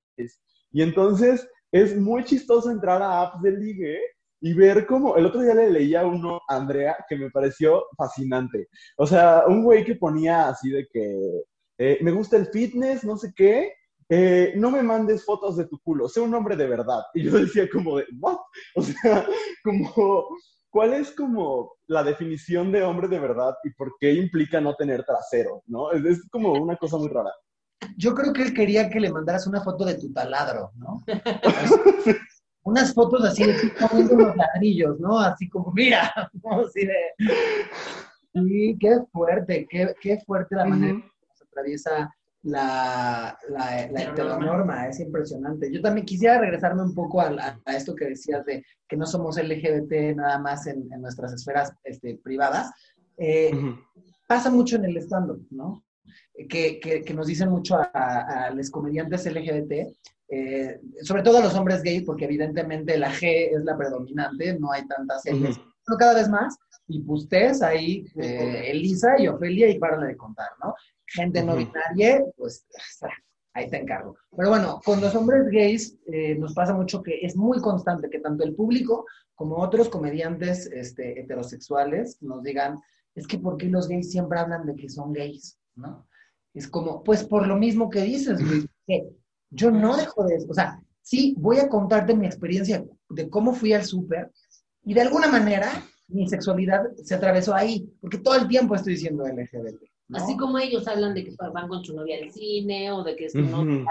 B: Y entonces es muy chistoso entrar a apps de ligue y ver cómo, el otro día le leía uno a Andrea que me pareció fascinante. O sea, un güey que ponía así de que eh, me gusta el fitness, no sé qué, eh, no me mandes fotos de tu culo, sé un hombre de verdad. Y yo decía como de, ¿what? [LAUGHS] O sea, como, ¿cuál es como la definición de hombre de verdad y por qué implica no tener trasero? ¿No? Es, es como una cosa muy rara.
D: Yo creo que él quería que le mandaras una foto de tu taladro, ¿no? [LAUGHS] Unas fotos así de poniendo unos ladrillos, ¿no? Así como, mira, [LAUGHS] así de... Sí, qué fuerte, qué, qué fuerte la manera atraviesa la, la, la heteronorma, es impresionante. Yo también quisiera regresarme un poco a, a, esto que decías de que no somos LGBT nada más en, en nuestras esferas este, privadas. Eh, uh -huh. Pasa mucho en el stand-up, ¿no? Que, que, que, nos dicen mucho a, a, los comediantes LGBT, eh, sobre todo a los hombres gays, porque evidentemente la G es la predominante, no hay tantas L's, uh -huh. pero cada vez más, y pues ustedes ahí, eh, Elisa y Ofelia, y para de contar, ¿no? Gente no binaria, pues [LAUGHS] ahí te encargo. Pero bueno, con los hombres gays eh, nos pasa mucho que es muy constante que tanto el público como otros comediantes este, heterosexuales nos digan, es que ¿por qué los gays siempre hablan de que son gays? ¿no? Es como, pues por lo mismo que dices, Luis, que yo no dejo de, o sea, sí, voy a contarte mi experiencia de cómo fui al súper y de alguna manera mi sexualidad se atravesó ahí, porque todo el tiempo estoy diciendo LGBT.
E: ¿no? Así como ellos hablan de que van con su novia al cine o de que su uh -huh. novia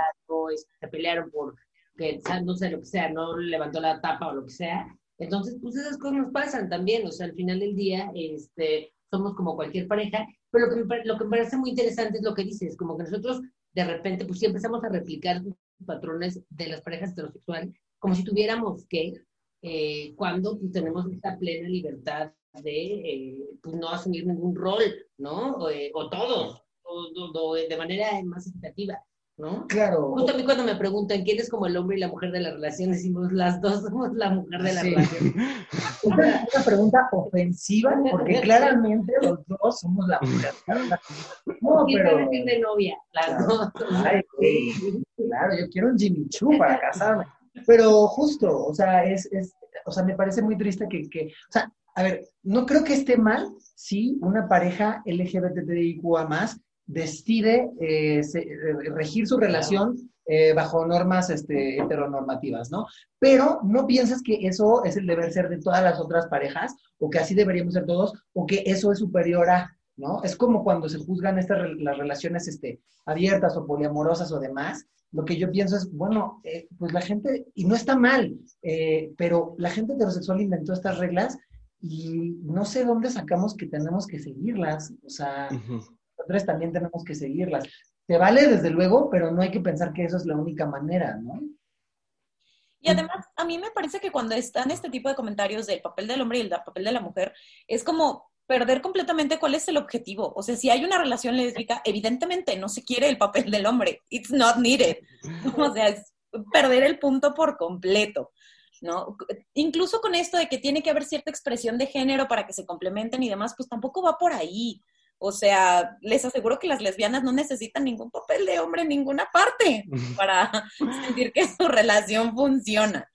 E: se pelearon por que no sé lo que sea, no levantó la tapa o lo que sea. Entonces, pues esas cosas nos pasan también, o sea, al final del día, este, somos como cualquier pareja, pero lo que, me, lo que me parece muy interesante es lo que dices, como que nosotros de repente, pues sí empezamos a replicar patrones de las parejas heterosexuales, como si tuviéramos que, eh, cuando pues, tenemos esta plena libertad de eh, pues, no asumir ningún rol, ¿no? O, eh, o todos, o, o, de manera más equitativa. ¿no?
D: Claro.
E: Justo a mí cuando me preguntan quién es como el hombre y la mujer de la relación, decimos las dos somos la mujer de la sí. relación. [LAUGHS]
D: Una, una, pregunta ofensiva, [LAUGHS] porque claramente los dos somos la mujer.
E: No, pero... de novia? Las
D: claro.
E: dos.
D: Ay, sí, claro, yo quiero un Jimmy Choo para casarme. Pero justo, o sea, es, es, o sea, me parece muy triste que, que, o sea, a ver, no creo que esté mal si una pareja LGBTIQA más decide eh, eh, regir su relación eh, bajo normas este, heteronormativas, ¿no? Pero no piensas que eso es el deber ser de todas las otras parejas, o que así deberíamos ser todos, o que eso es superior a, ¿no? Es como cuando se juzgan estas las relaciones este, abiertas o poliamorosas o demás, lo que yo pienso es, bueno, eh, pues la gente, y no está mal, eh, pero la gente heterosexual inventó estas reglas y no sé dónde sacamos que tenemos que seguirlas, o sea... Uh -huh nosotros también tenemos que seguirlas. Te vale desde luego, pero no hay que pensar que eso es la única manera, ¿no?
A: Y además, a mí me parece que cuando están este tipo de comentarios del papel del hombre y el papel de la mujer, es como perder completamente cuál es el objetivo. O sea, si hay una relación lésbica, evidentemente no se quiere el papel del hombre. It's not needed. [LAUGHS] O sea, es perder el punto por completo. ¿no? Incluso con esto de que tiene que haber cierta expresión de género para que se complementen y demás, pues tampoco va por ahí. O sea, les aseguro que las lesbianas no necesitan ningún papel de hombre en ninguna parte [LAUGHS] para sentir que su relación funciona,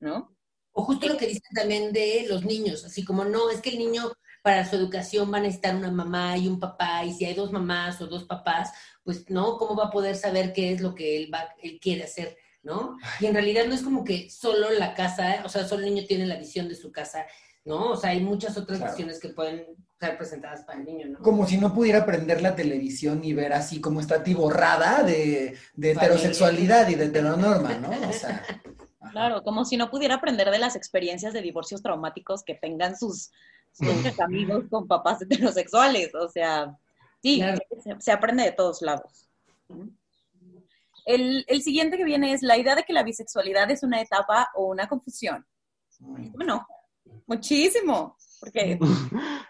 A: ¿no?
E: O justo lo que dicen también de los niños, así como no, es que el niño para su educación van a estar una mamá y un papá, y si hay dos mamás o dos papás, pues no, ¿cómo va a poder saber qué es lo que él, va, él quiere hacer ¿no? Y en realidad no es como que solo la casa, o sea, solo el niño tiene la visión de su casa, ¿no? O sea, hay muchas otras visiones que pueden ser presentadas para el niño, ¿no?
D: Como si no pudiera prender la televisión y ver así como está tiborrada de, de heterosexualidad y de heteronorma, ¿no? O sea... [LAUGHS]
A: Claro, como si no pudiera aprender de las experiencias de divorcios traumáticos que tengan sus, sus amigos con papás heterosexuales. O sea, sí, se, aprende de todos lados. El, siguiente que viene es la idea de que la bisexualidad es una etapa o una confusión. Bueno, muchísimo, porque [LAUGHS]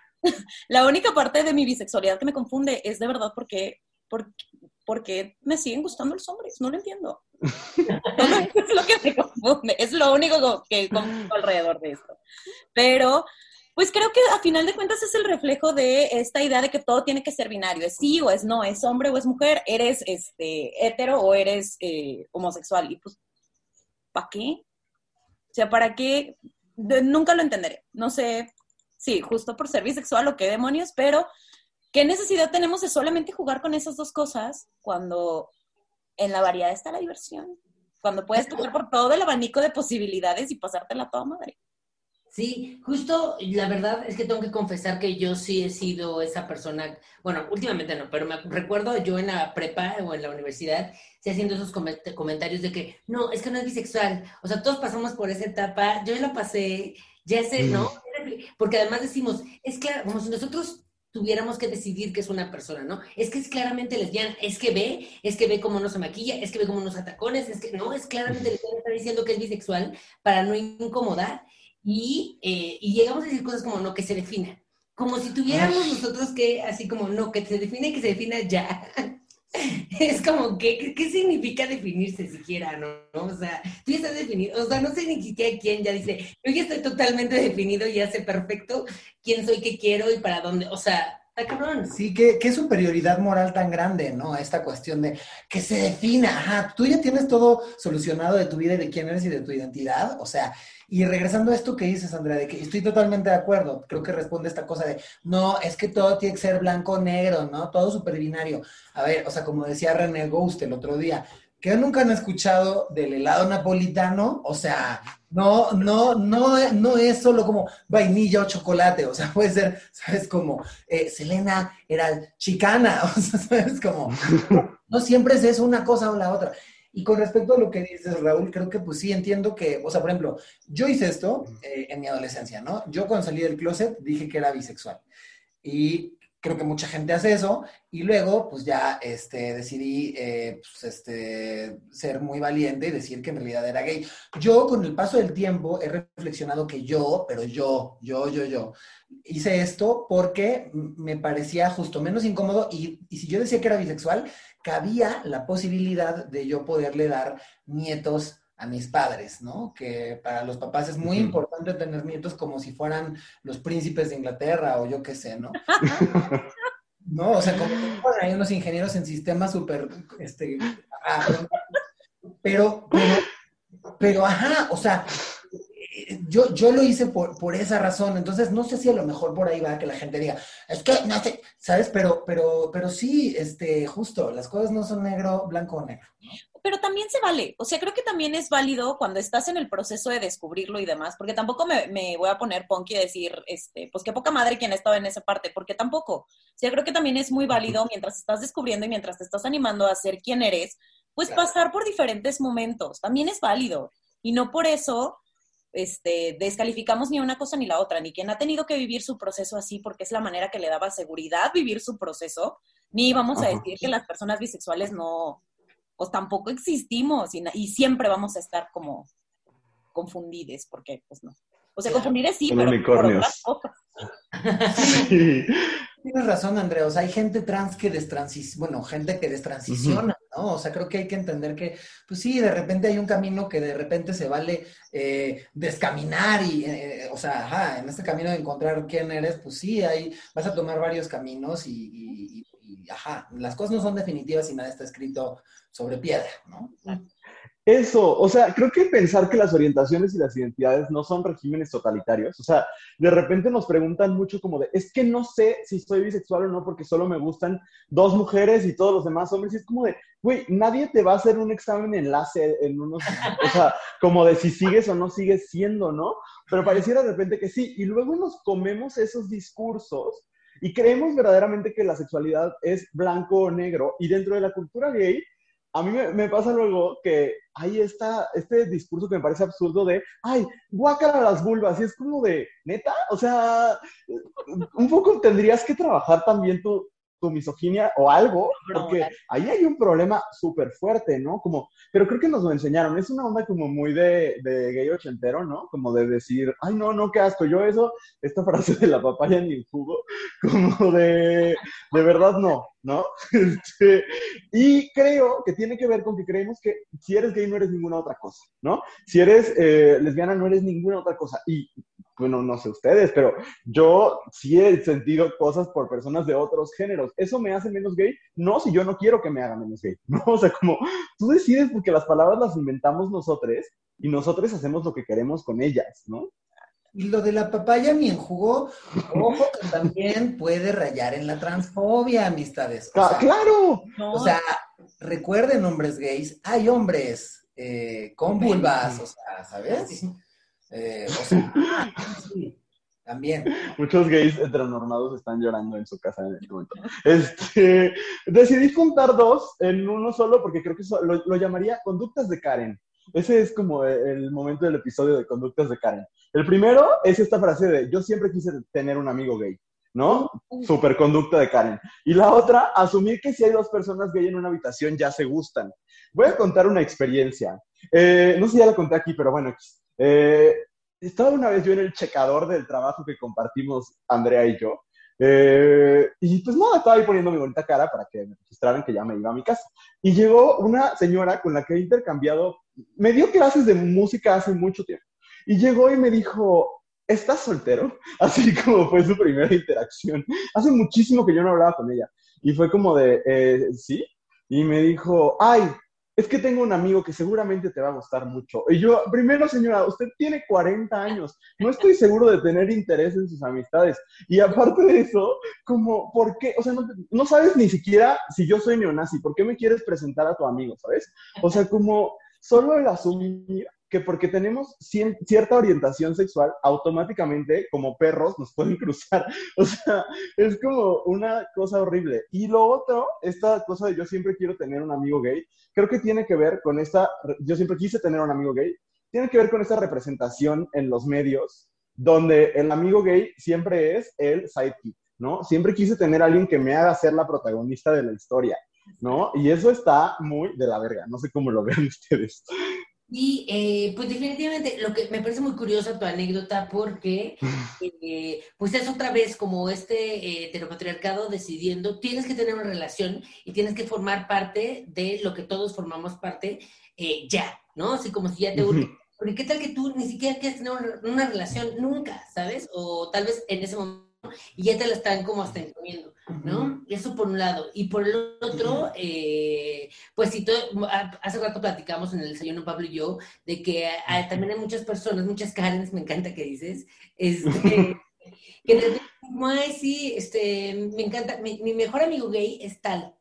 A: la única parte de mi bisexualidad que me confunde es de verdad porque, porque, porque me siguen gustando los hombres, no lo entiendo. [LAUGHS] es lo que me confunde, es lo único que confundo alrededor de esto. Pero pues creo que a final de cuentas es el reflejo de esta idea de que todo tiene que ser binario, es sí o es no, es hombre o es mujer, eres este hetero o eres eh, homosexual. Y pues, ¿para qué? O sea, ¿para qué? nunca lo entenderé. No sé, sí, justo por ser bisexual o qué demonios, pero ¿qué necesidad tenemos de solamente jugar con esas dos cosas cuando en la variedad está la diversión? Cuando puedes jugar por todo el abanico de posibilidades y pasártela toda madre.
E: Sí, justo la verdad es que tengo que confesar que yo sí he sido esa persona, bueno, últimamente no, pero me recuerdo yo en la prepa o en la universidad, sí haciendo esos comentarios de que, no, es que no es bisexual, o sea, todos pasamos por esa etapa, yo la pasé, ya sé, ¿no? Porque además decimos, es claro, como si nosotros tuviéramos que decidir que es una persona, ¿no? Es que es claramente lesbiana, es que ve, es que ve cómo no se maquilla, es que ve cómo nos atacones, es que no, es claramente lesbiana, está diciendo que es bisexual para no incomodar y, eh, y llegamos a decir cosas como no, que se defina. Como si tuviéramos nosotros que, así como, no, que se define, que se defina ya. [LAUGHS] es como, ¿qué, ¿qué significa definirse siquiera, no? O sea, tú ya estás definido, o sea, no sé ni siquiera quién ya dice, yo ya estoy totalmente definido y ya sé perfecto quién soy, qué quiero y para dónde, o sea,
D: Sí, qué, superioridad moral tan grande, ¿no? Esta cuestión de que se defina, ajá, tú ya tienes todo solucionado de tu vida y de quién eres y de tu identidad, o sea, y regresando a esto que dices, Andrea, de que estoy totalmente de acuerdo, creo que responde esta cosa de, no, es que todo tiene que ser blanco o negro, ¿no? Todo super binario. A ver, o sea, como decía René Ghost el otro día, que nunca han escuchado del helado napolitano, o sea, no, no, no, no es solo como vainilla o chocolate, o sea, [LAUGHS] puede ser, ¿sabes? Como eh, Selena era chicana, [LAUGHS] o sea, ¿sabes? Como, no siempre es eso una cosa o la otra. Y con respecto a lo que dices, Raúl, creo que pues sí entiendo que, o sea, por ejemplo, yo hice esto eh, en mi adolescencia, ¿no? Yo cuando salí del closet dije que era bisexual. Y creo que mucha gente hace eso y luego pues ya este, decidí eh, pues, este, ser muy valiente y decir que en realidad era gay. Yo con el paso del tiempo he reflexionado que yo, pero yo, yo, yo, yo, hice esto porque me parecía justo menos incómodo y, y si yo decía que era bisexual, cabía la posibilidad de yo poderle dar nietos a mis padres, ¿no? Que para los papás es muy importante tener nietos como si fueran los príncipes de Inglaterra o yo qué sé, ¿no? [LAUGHS] no, o sea, como hay unos ingenieros en sistemas súper, este, [LAUGHS] pero, pero, pero, ajá, o sea, yo, yo lo hice por, por, esa razón, entonces no sé si a lo mejor por ahí va que la gente diga, es que no sé, ¿sabes? Pero, pero, pero sí, este, justo, las cosas no son negro, blanco o negro.
A: Pero también se vale. O sea, creo que también es válido cuando estás en el proceso de descubrirlo y demás, porque tampoco me, voy a poner punky y decir, este, pues qué poca madre quien estaba en esa parte, porque tampoco. O sea, creo que también es muy válido mientras estás descubriendo y mientras te estás animando a ser quien eres, pues pasar por diferentes momentos. También es válido. Y no por eso este, descalificamos ni una cosa ni la otra, ni quien ha tenido que vivir su proceso así porque es la manera que le daba seguridad vivir su proceso, ni vamos a decir que las personas bisexuales no, pues tampoco existimos y, siempre vamos a estar como confundides, porque pues no. O sea, confundir sí, pero
B: unicornios. [LAUGHS]
D: sí. Tienes razón, Andrea. O sea, hay gente trans que destransiciona, bueno, gente que destransiciona, ¿no? O sea, creo que hay que entender que, pues sí, de repente hay un camino que de repente se vale eh, descaminar y, eh, o sea, ajá, en este camino de encontrar quién eres, pues sí, ahí vas a tomar varios caminos y, y, ajá, las cosas no son definitivas y nada está escrito sobre piedra, ¿no?
B: Eso, o sea, creo que pensar que las orientaciones y las identidades no son regímenes totalitarios, o sea, de repente nos preguntan mucho como de, es que no sé si soy bisexual o no porque solo me gustan dos mujeres y todos los demás hombres, y es como de, güey, nadie te va a hacer un examen enlace en unos, o sea, como de si sigues o no sigues siendo, ¿no? Pero pareciera de repente que sí, y luego nos comemos esos discursos y creemos verdaderamente que la sexualidad es blanco o negro, y dentro de la cultura gay, a mí me, pasa luego que hay esta, este discurso que me parece absurdo de, ay, guácala las vulvas, y es como de, neta, o sea, un poco tendrías que trabajar también tu, tu misoginia o algo, porque ahí hay un problema súper fuerte, ¿no? Como, pero creo que nos lo enseñaron, es una onda como muy de, de, gay ochentero, ¿no? Como de decir, ay, no, no, qué asco, yo eso, esta frase de la papaya ni el jugo, [LAUGHS] como de, de verdad no, ¿no? [LAUGHS] Este, y creo que tiene que ver con que creemos que si eres gay no eres ninguna otra cosa, ¿no? Si eres eh, lesbiana no eres ninguna otra cosa. Y bueno, no sé ustedes, pero yo sí he sentido cosas por personas de otros géneros. ¿Eso me hace menos gay? No, si yo no quiero que me haga menos gay. [LAUGHS] No, o sea, como tú decides porque las palabras las inventamos nosotros y nosotros hacemos lo que queremos con ellas, ¿no?
D: Y lo de la papaya ni en jugo, ojo que también puede rayar en la transfobia, amistades.
B: claro.
D: O sea, recuerden, hombres gays, hay hombres eh, con vulvas, o sea, ¿sabes? Eh, también.
B: Muchos gays heteronormados están llorando en su casa en este momento. Este, decidí juntar dos en uno solo porque creo que lo, llamaría conductas de Karen. Ese es como el momento del episodio de conductas de Karen. El primero es esta frase de yo siempre quise tener un amigo gay. ¿no? Superconducta de Karen. Y la otra, asumir que si hay dos personas gay en una habitación ya se gustan. Voy a contar una experiencia. Eh, no sé si ya la conté aquí, pero bueno, eh, estaba una vez yo en el checador del trabajo que compartimos Andrea y yo. Eh, y pues nada, estaba ahí poniendo mi bonita cara para que me registraran que ya me iba a mi casa. Y llegó una señora con la que he intercambiado, me dio clases de música hace mucho tiempo. Y llegó y me dijo, ¿estás soltero? [LAUGHS] Así como fue su primera interacción. Hace muchísimo que yo no hablaba con ella. Y fue como de, eh, ¿sí? Y me dijo, ay, es que tengo un amigo que seguramente te va a gustar mucho. Y yo, primero señora, usted tiene 40 años, no estoy seguro de tener interés en sus amistades. Y aparte de eso, como, ¿por qué? O sea, no, sabes ni siquiera si yo soy neonazi, ¿por qué me quieres presentar a tu amigo, sabes? O sea, como solo el asumir que porque tenemos cierta orientación sexual, automáticamente, como perros, nos pueden [LAUGHS] cruzar. O sea, es como una cosa horrible. Y lo otro, esta cosa de yo siempre quiero tener un amigo gay, creo que tiene que ver con esta, yo siempre quise tener un amigo gay, tiene que ver con esta representación en los medios, donde el amigo gay siempre es el sidekick, ¿no? Siempre quise tener a alguien que me haga ser la protagonista de la historia. ¿no? Y eso está muy de la verga, no sé cómo lo ven [LAUGHS] ustedes.
E: Y eh, pues definitivamente lo que me parece muy curiosa tu anécdota porque [LAUGHS] eh, pues es otra vez como este eh, heteropatriarcado decidiendo, tienes que tener una relación y tienes que formar parte de lo que todos formamos parte ya, ¿no? Así como si ya te... Porque qué tal que tú ni siquiera quieres tener una relación nunca, ¿sabes? O tal vez en ese momento y ya te la están como hasta imponiendo, ¿no? Eso por un lado. Y por el otro, eh, pues si todo, hace rato platicamos en el desayuno Pablo y yo, de que también hay muchas personas, muchas Karens, me encanta que dices, este, que te como, ay, sí, este, me encanta, mi, mejor amigo gay es tal,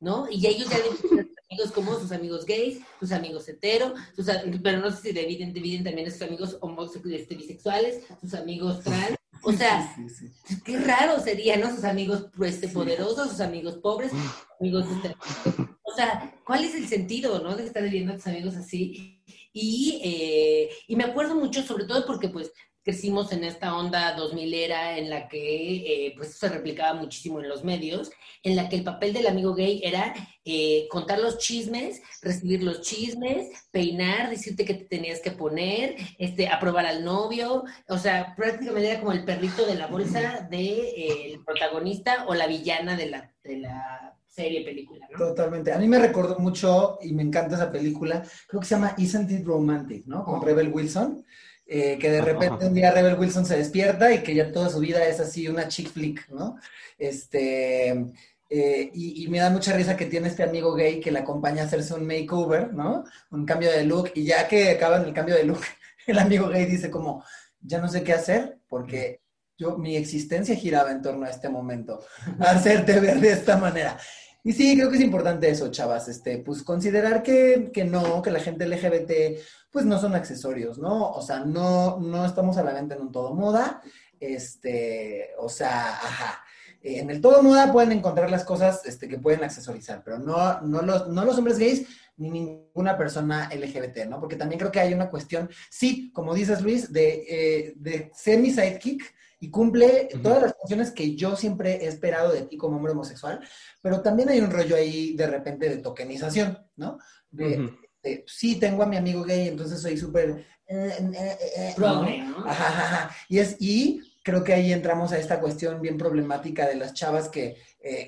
E: ¿no? Y ellos ya dividen amigos como sus amigos gays, sus amigos hetero, pero no sé si dividen, dividen también a sus amigos homosexuales, este, bisexuales, sus amigos trans, o sea, qué raro sería, ¿no? Sus amigos pues, poderosos, sus amigos pobres, amigos... O sea, ¿cuál es el sentido, ¿no? De estar viviendo a tus amigos así. Y, eh, y me acuerdo mucho, sobre todo porque, pues, crecimos en esta onda 2000 era en la que eh, pues se replicaba muchísimo en los medios, en la que el papel del amigo gay era eh, contar los chismes, recibir los chismes, peinar, decirte que te tenías que poner, este, aprobar al novio, o sea, prácticamente era como el perrito de la bolsa del de, eh, protagonista o la villana de la, de la serie, película, ¿no?
D: Totalmente. A mí me recordó mucho, y me encanta esa película, creo que se llama Isn't It Romantic, ¿no? Con Rebel Wilson eh, que de repente un día Rebel Wilson se despierta y que ya toda su vida es así una chick flick, ¿no? Este, Eh, y, me da mucha risa que tiene este amigo gay que le acompaña a hacerse un makeover, ¿no? Un cambio de look. Y ya que acaban el cambio de look, [LAUGHS] el amigo gay dice como, ya no sé qué hacer porque yo, mi existencia giraba en torno a este momento, hacerte ver de esta manera. Y sí, creo que es importante eso, chavas, este, pues considerar que, que, no, que la gente LGBT, pues no son accesorios, ¿no? O sea, no, no estamos a la venta en un todo moda, este, o sea, ajá. En el todo moda pueden encontrar las cosas este, que pueden accesorizar, pero no, no, los, no los hombres gays ni ninguna persona LGBT, ¿no? Porque también creo que hay una cuestión, sí, como dices Luis, de, eh, de semi-sidekick, y cumple todas las funciones que yo siempre he esperado de ti como hombre homosexual, pero también hay un rollo ahí de repente de tokenización, ¿no? De, sí, tengo a mi amigo gay, entonces soy súper... Eh, eh, eh, ¿no? Ajá, Y, es, y creo que ahí entramos a esta cuestión bien problemática de las chavas que,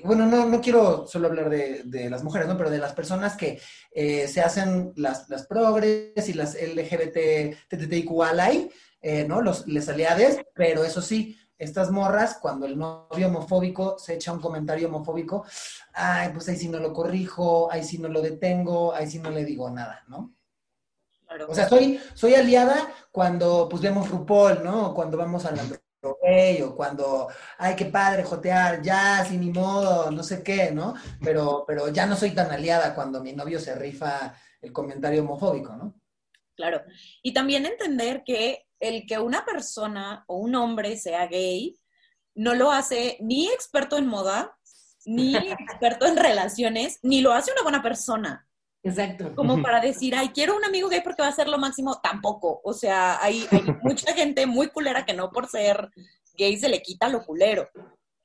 D: bueno, no, no quiero solo hablar de, de, las mujeres, ¿no? Pero de las personas que se hacen las, las progres y las LGBT, TTIQALI, eh, ¿no? Los, les aliades, pero eso sí, estas morras, cuando el novio homofóbico se echa un comentario homofóbico, ay, pues ahí sí no lo corrijo, ahí sí no lo detengo, ahí sí no le digo nada, ¿no? O sea, soy, soy aliada cuando pues vemos RuPaul, ¿no? Cuando vamos al gay o cuando, ay, qué padre jotear, ya, sin ni modo, no sé qué, ¿no? Pero, pero ya no soy tan aliada cuando mi novio se rifa el comentario homofóbico, ¿no?
A: Claro. Y también entender que el que una persona o un hombre sea gay no lo hace ni experto en moda, ni [LAUGHS] experto en relaciones, ni lo hace una buena persona.
E: Exacto.
A: Como para decir, ay, quiero un amigo gay porque va a ser lo máximo, tampoco. O sea, hay, [LAUGHS] mucha gente muy culera que no por ser gay se le quita lo culero,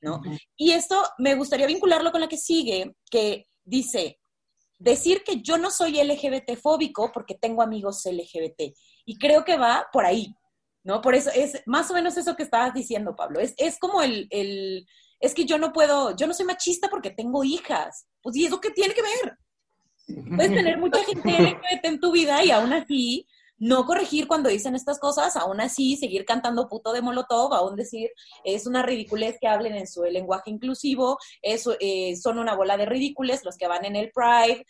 A: ¿no? Y esto me gustaría vincularlo con la que sigue, que dice, decir que yo no soy LGBT fóbico porque tengo amigos LGBT. Y creo que va por ahí. ¿No? Por eso es más o menos eso que estabas diciendo, Pablo. Es, es como el, el, es que yo no puedo, yo no soy machista porque tengo hijas. Pues, ¿y eso qué tiene que ver? Puedes tener mucha gente en tu vida y aún así no corregir cuando dicen estas cosas, aún así seguir cantando puto de Molotov, aún decir es una ridiculez que hablen en su lenguaje inclusivo, eso, eh, son una bola de ridículos los que van en el Pride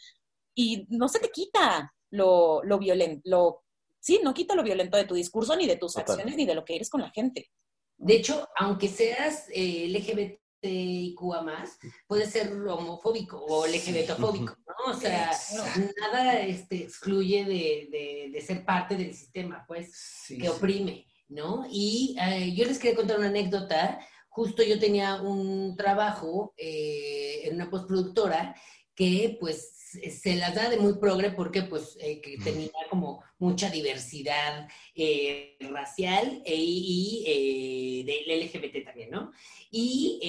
A: y no se te quita lo, lo violento, lo sí, no quita lo violento de tu discurso, ni de tus acciones, ni de lo que eres con la gente.
E: De hecho, aunque seas eh, LGBTIQA más, puede ser homofóbico o LGBTofóbico, ¿no? O sea, nada este, excluye de, ser parte del sistema, pues, que oprime, ¿no? Y eh, yo les quería contar una anécdota. Justo yo tenía un trabajo eh, en una postproductora que, pues, se las da de muy progre porque pues eh, que tenía como mucha diversidad eh, racial e, y eh, del LGBT también, ¿no? Y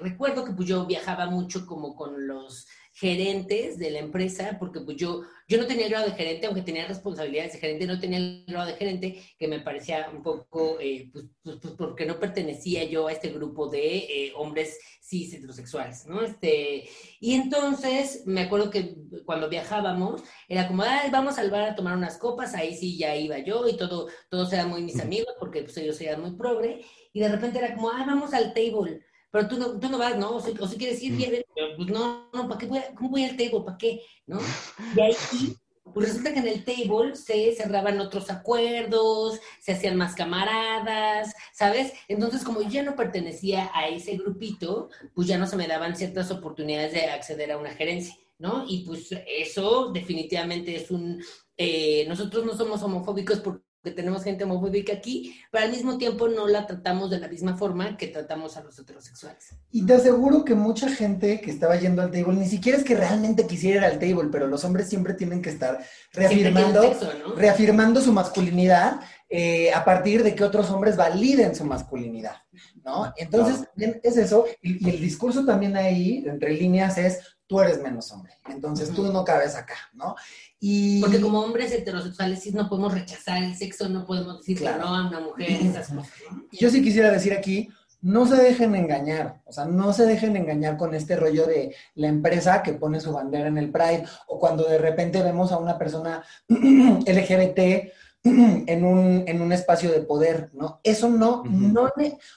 E: recuerdo que pues yo viajaba mucho como con los gerentes de la empresa, porque pues yo, yo no tenía el grado de gerente, aunque tenía responsabilidades de gerente, no tenía el grado de gerente, que me parecía un poco, eh, pues, pues, pues, porque no pertenecía yo a este grupo de eh, hombres cis heterosexuales, ¿no? Este, y entonces me acuerdo que cuando viajábamos, era como, Ay, vamos al bar a tomar unas copas, ahí sí ya iba yo y todo, todos eran muy mis amigos, porque pues ellos eran muy progre, y de repente era como, ah, vamos al table pero tú no, tú no vas, ¿no? O si, quieres ir, bien, pues no, no, ¿para qué voy ¿cómo voy al table? ¿Para qué? ¿No? Y ahí, pues resulta que en el table se cerraban otros acuerdos, se hacían más camaradas, ¿sabes? Entonces, como yo ya no pertenecía a ese grupito, pues ya no se me daban ciertas oportunidades de acceder a una gerencia, ¿no? Y pues eso definitivamente es un... Eh, nosotros no somos homofóbicos porque que tenemos gente homofóbica aquí, pero al mismo tiempo no la tratamos de la misma forma que tratamos a los heterosexuales.
D: Y te aseguro que mucha gente que estaba yendo al table, ni siquiera es que realmente quisiera ir al table, pero los hombres siempre tienen que estar reafirmando, reafirmando su masculinidad eh, a partir de que otros hombres validen su masculinidad, ¿no? Entonces, es eso, y, y el discurso también ahí, entre líneas, es tú eres menos hombre, entonces tú no cabes acá, ¿no?
E: Porque como hombres heterosexuales sí no podemos rechazar el sexo, no podemos decir que no a una mujer, esas cosas.
D: Yo sí quisiera decir aquí, no se dejen engañar, o sea, no se dejen engañar con este rollo de la empresa que pone su bandera en el Pride, o cuando de repente vemos a una persona [CLEARS THROAT] LGBT [CLEARS THROAT] en un, en un espacio de poder, ¿no? Eso no, no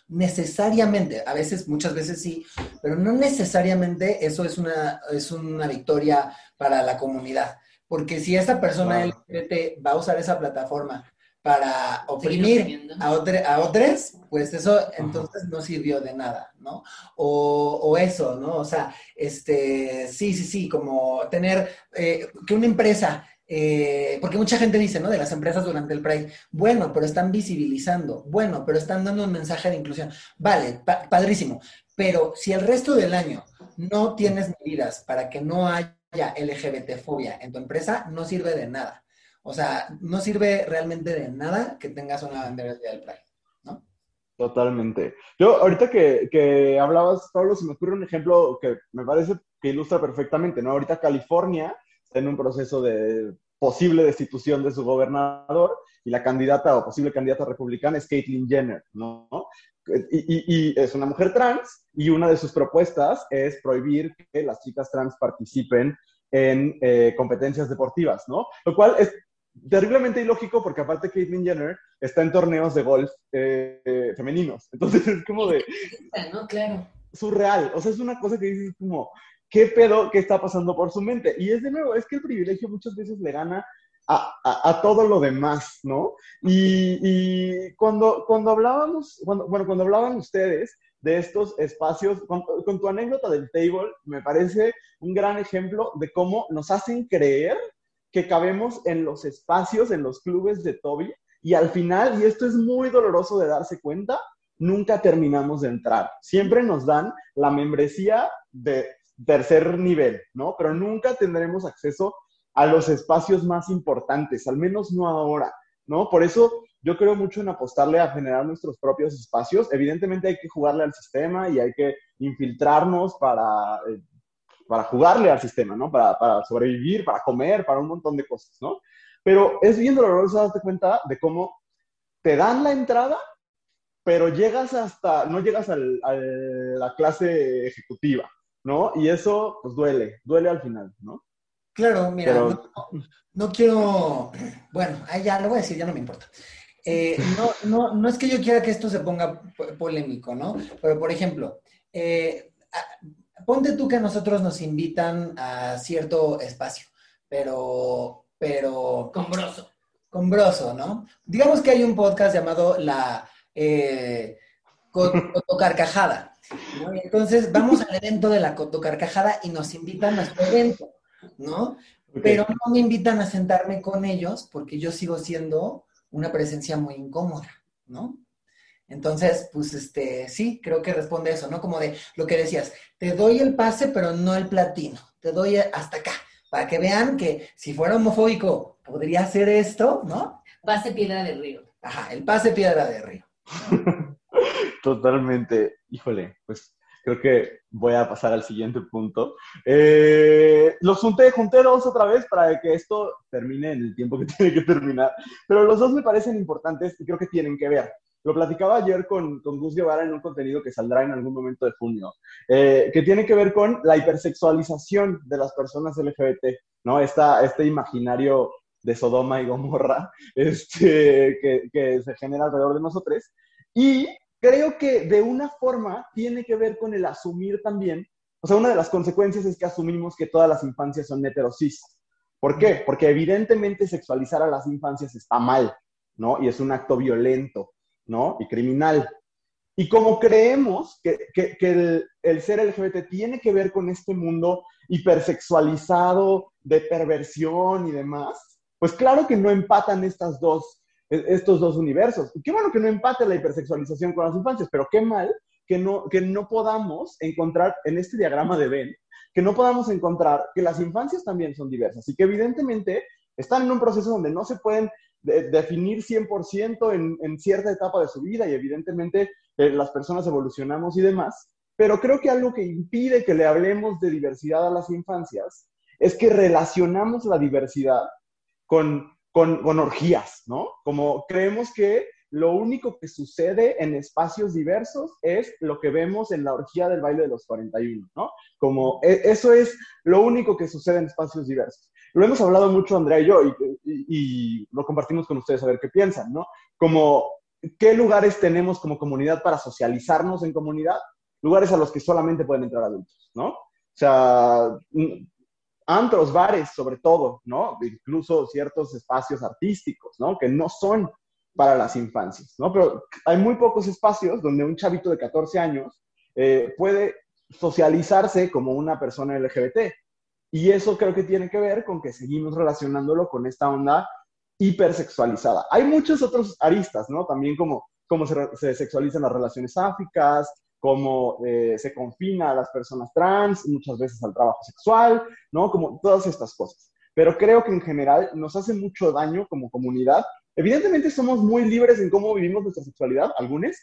D: necesariamente, a veces, muchas veces sí, pero no necesariamente eso es una, es una victoria para la comunidad. Porque si esa persona LGBT va a usar esa plataforma para oprimir a, a otros, pues eso entonces no sirvió de nada, ¿no? O, o, eso, ¿no? O sea, este, sí, sí, sí, como tener eh, que una empresa eh, porque mucha gente dice, ¿no? De las empresas durante el Pride, bueno, pero están visibilizando, bueno, pero están dando un mensaje de inclusión. Vale, padrísimo. Pero si el resto del año no tienes medidas para que no haya LGBT-fobia en tu empresa, no sirve de nada. O sea, no sirve realmente de nada que tengas una bandera del Pride, ¿no?
B: Totalmente. Yo, ahorita que, que hablabas, Pablo, se me ocurre un ejemplo que me parece que ilustra perfectamente, ¿no? Ahorita California en un proceso de posible destitución de su gobernador y la candidata o posible candidata republicana es Caitlyn Jenner, ¿no? Y, y, es una mujer trans y una de sus propuestas es prohibir que las chicas trans participen en eh, competencias deportivas, ¿no? Lo cual es terriblemente ilógico porque aparte Caitlyn Jenner está en torneos de golf eh, eh, femeninos. Entonces es como de...
E: ¿no? Claro.
B: Surreal. O sea, es una cosa que dices como, ¿qué pedo que está pasando por su mente? Y es de nuevo, es que el privilegio muchas veces le gana a, a, todo lo demás, ¿no? Y, y, cuando, cuando hablábamos, cuando, bueno, cuando hablaban ustedes de estos espacios, con, con, tu anécdota del table, me parece un gran ejemplo de cómo nos hacen creer que cabemos en los espacios, en los clubes de Toby, y al final, y esto es muy doloroso de darse cuenta, nunca terminamos de entrar. Siempre nos dan la membresía de tercer nivel, ¿no? Pero nunca tendremos acceso a los espacios más importantes, al menos no ahora, ¿no? Por eso yo creo mucho en apostarle a generar nuestros propios espacios. Evidentemente hay que jugarle al sistema y hay que infiltrarnos para, eh, para jugarle al sistema, ¿no? Para, para, sobrevivir, para comer, para un montón de cosas, ¿no? Pero es bien doloroso darte cuenta de cómo te dan la entrada, pero llegas hasta, no llegas al, a la clase ejecutiva, ¿no? Y eso, pues duele, duele al final, ¿no?
D: Claro, mira, no, quiero, bueno, ya lo voy a decir, ya no me importa. Eh, no, no, no es que yo quiera que esto se ponga polémico, ¿no? Pero, por ejemplo, eh, ponte tú que a nosotros nos invitan a cierto espacio, pero, pero...
E: Combroso.
D: Combroso, ¿no? Digamos que hay un podcast llamado La eh, Entonces vamos al evento de la Cotocarcajada y nos invitan a nuestro evento, ¿no? Pero no me invitan a sentarme con ellos porque yo sigo siendo una presencia muy incómoda, ¿no? Entonces, pues este, sí, creo que responde eso, ¿no? Como de lo que decías, te doy el pase, pero no el platino, te doy hasta acá, para que vean que si fuera homofóbico podría hacer esto, ¿no?
E: Pase piedra de río.
D: Ajá, el pase piedra de río. [LAUGHS]
B: Totalmente. Híjole, pues creo que voy a pasar al siguiente punto. Eh, los junté, junté dos otra vez para que esto termine en el tiempo que [LAUGHS] tiene que terminar, pero los dos me parecen importantes y creo que tienen que ver. Lo platicaba ayer con, con Gus Guevara en un contenido que saldrá en algún momento de junio, eh, que tiene que ver con la hipersexualización de las personas LGBT, ¿no? Esta, este imaginario de Sodoma y Gomorra [LAUGHS] este, que, que se genera alrededor de nosotros. Y creo que de una forma tiene que ver con el asumir también, o sea, una de las consecuencias es que asumimos que todas las infancias son heterosis. ¿Por qué? Porque evidentemente sexualizar a las infancias está mal, ¿no? Y es un acto violento, ¿no? Y criminal. Y como creemos que, que, el, el, ser LGBT tiene que ver con este mundo hipersexualizado de perversión y demás, pues claro que no empatan estas dos estos dos universos. Qué bueno que no empate la hipersexualización con las infancias, pero qué mal que no, que no podamos encontrar en este diagrama de Ben, que no podamos encontrar que las infancias también son diversas y que evidentemente están en un proceso donde no se pueden definir 100% en, en, cierta etapa de su vida y evidentemente eh, las personas evolucionamos y demás, pero creo que algo que impide que le hablemos de diversidad a las infancias es que relacionamos la diversidad con con, orgías, ¿no? Como creemos que lo único que sucede en espacios diversos es lo que vemos en la orgía del baile de los 41, ¿no? Como e, eso es lo único que sucede en espacios diversos. Lo hemos hablado mucho Andrea y yo y, lo compartimos con ustedes a ver qué piensan, ¿no? Como qué lugares tenemos como comunidad para socializarnos en comunidad, lugares a los que solamente pueden entrar adultos, ¿no? O sea, antros, bares sobre todo, ¿no? Incluso ciertos espacios artísticos, ¿no? Que no son para las infancias, ¿no? Pero hay muy pocos espacios donde un chavito de 14 años eh, puede socializarse como una persona LGBT. Y eso creo que tiene que ver con que seguimos relacionándolo con esta onda hipersexualizada. Hay muchos otros aristas, ¿no? También como cómo se, se sexualizan las relaciones áficas, cómo eh, se confina a las personas trans, muchas veces al trabajo sexual, ¿no? Como todas estas cosas. Pero creo que en general nos hace mucho daño como comunidad. Evidentemente somos muy libres en cómo vivimos nuestra sexualidad, algunos,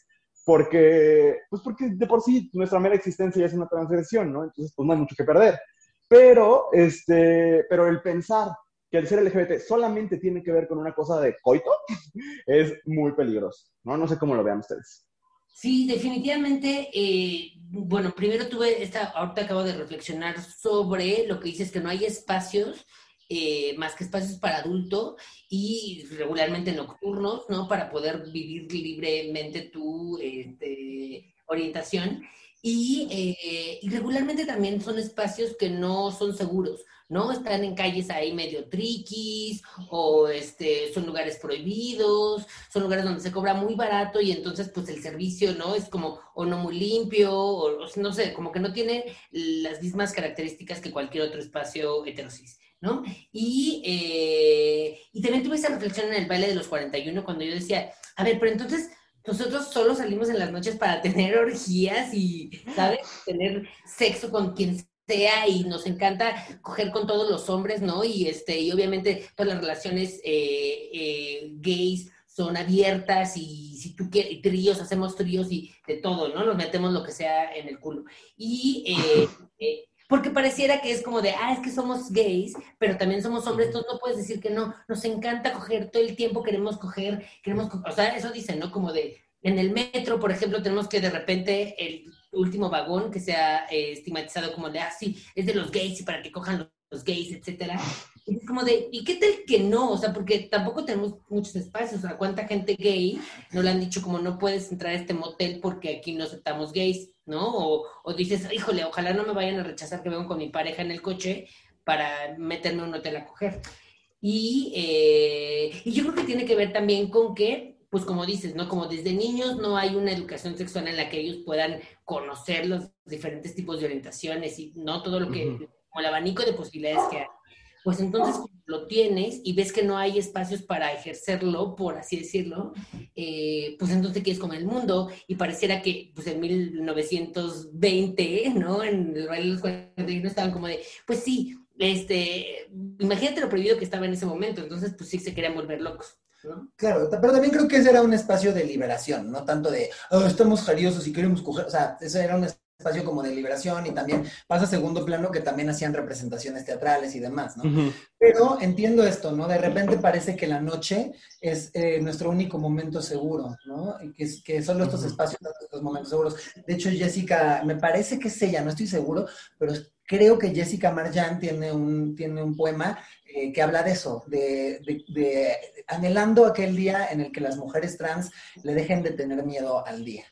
B: porque, pues porque de por sí nuestra mera existencia ya es una transgresión, ¿no? Entonces, pues no hay mucho que perder. Pero, este, pero el pensar que el ser LGBT solamente tiene que ver con una cosa de coito [LAUGHS] es muy peligroso, ¿no? No sé cómo lo vean ustedes.
E: Sí, definitivamente. Eh, bueno, primero tuve esta, ahorita acabo de reflexionar sobre lo que dices que no hay espacios eh, más que espacios para adulto y regularmente nocturnos, ¿no? Para poder vivir libremente tu este, orientación. Y, eh, y regularmente también son espacios que no son seguros. ¿no? Están en calles ahí medio triquis o este, son lugares prohibidos, son lugares donde se cobra muy barato y entonces pues el servicio, ¿no? Es como o no muy limpio o, no sé, como que no tiene las mismas características que cualquier otro espacio heterosis. ¿no? Y, eh, y también tuve esa reflexión en el baile de los 41 cuando yo decía, a ver, pero entonces nosotros solo salimos en las noches para tener [LAUGHS] orgías y, ¿sabes? Tener sexo con quien sea y nos encanta coger con todos los hombres, ¿no? Y este, y obviamente todas las relaciones eh, eh, gays son abiertas y si tú quieres, tríos, hacemos tríos y de todo, ¿no? Nos metemos lo que sea en el culo. Y eh, [LAUGHS] porque pareciera que es como de, ah, es que somos gays, pero también somos hombres, entonces no puedes decir que no, nos encanta coger todo el tiempo, queremos coger, queremos, o sea, eso dicen, ¿no? Como de, en el metro, por ejemplo, tenemos que de repente el último vagón que sea eh, estigmatizado como de, ah, sí, es de los gays y para que cojan los, gays, etcétera. Es como de, ¿y qué tal que no? O sea, porque tampoco tenemos muchos espacios. O sea, ¿cuánta gente gay no le han dicho como no puedes entrar a este motel porque aquí no aceptamos gays, ¿no? O, o dices, híjole, ojalá no me vayan a rechazar que vengo con mi pareja en el coche para meterme a un hotel a coger. Y, eh, y yo creo que tiene que ver también con que pues como dices, ¿no? Como desde niños no hay una educación sexual en la que ellos puedan conocer los diferentes tipos de orientaciones y no todo lo que, como el abanico de posibilidades que hay. Pues entonces lo tienes y ves que no hay espacios para ejercerlo, por así decirlo, eh, pues entonces te quieres comer el mundo y pareciera que pues en 1920, ¿no? En el baile de los 41 estaban como de, pues sí, este, imagínate lo prohibido que estaba en ese momento, entonces pues sí se querían volver locos.
D: Claro, pero también creo que ese era un espacio de liberación, no tanto de, oh, estamos jariosos y queremos coger, o sea, ese era un espacio como de liberación y también pasa a segundo plano que también hacían representaciones teatrales y demás, ¿no? Pero entiendo esto, ¿no? De repente parece que la noche es eh, nuestro único momento seguro, ¿no? Y que, que solo estos espacios son nuestros momentos seguros. De hecho, Jessica, me parece que es ella, no estoy seguro, pero creo que Jessica Marjan tiene un, tiene un poema eh, que habla de eso, de, anhelando aquel día en el que las mujeres trans le dejen de tener miedo al día,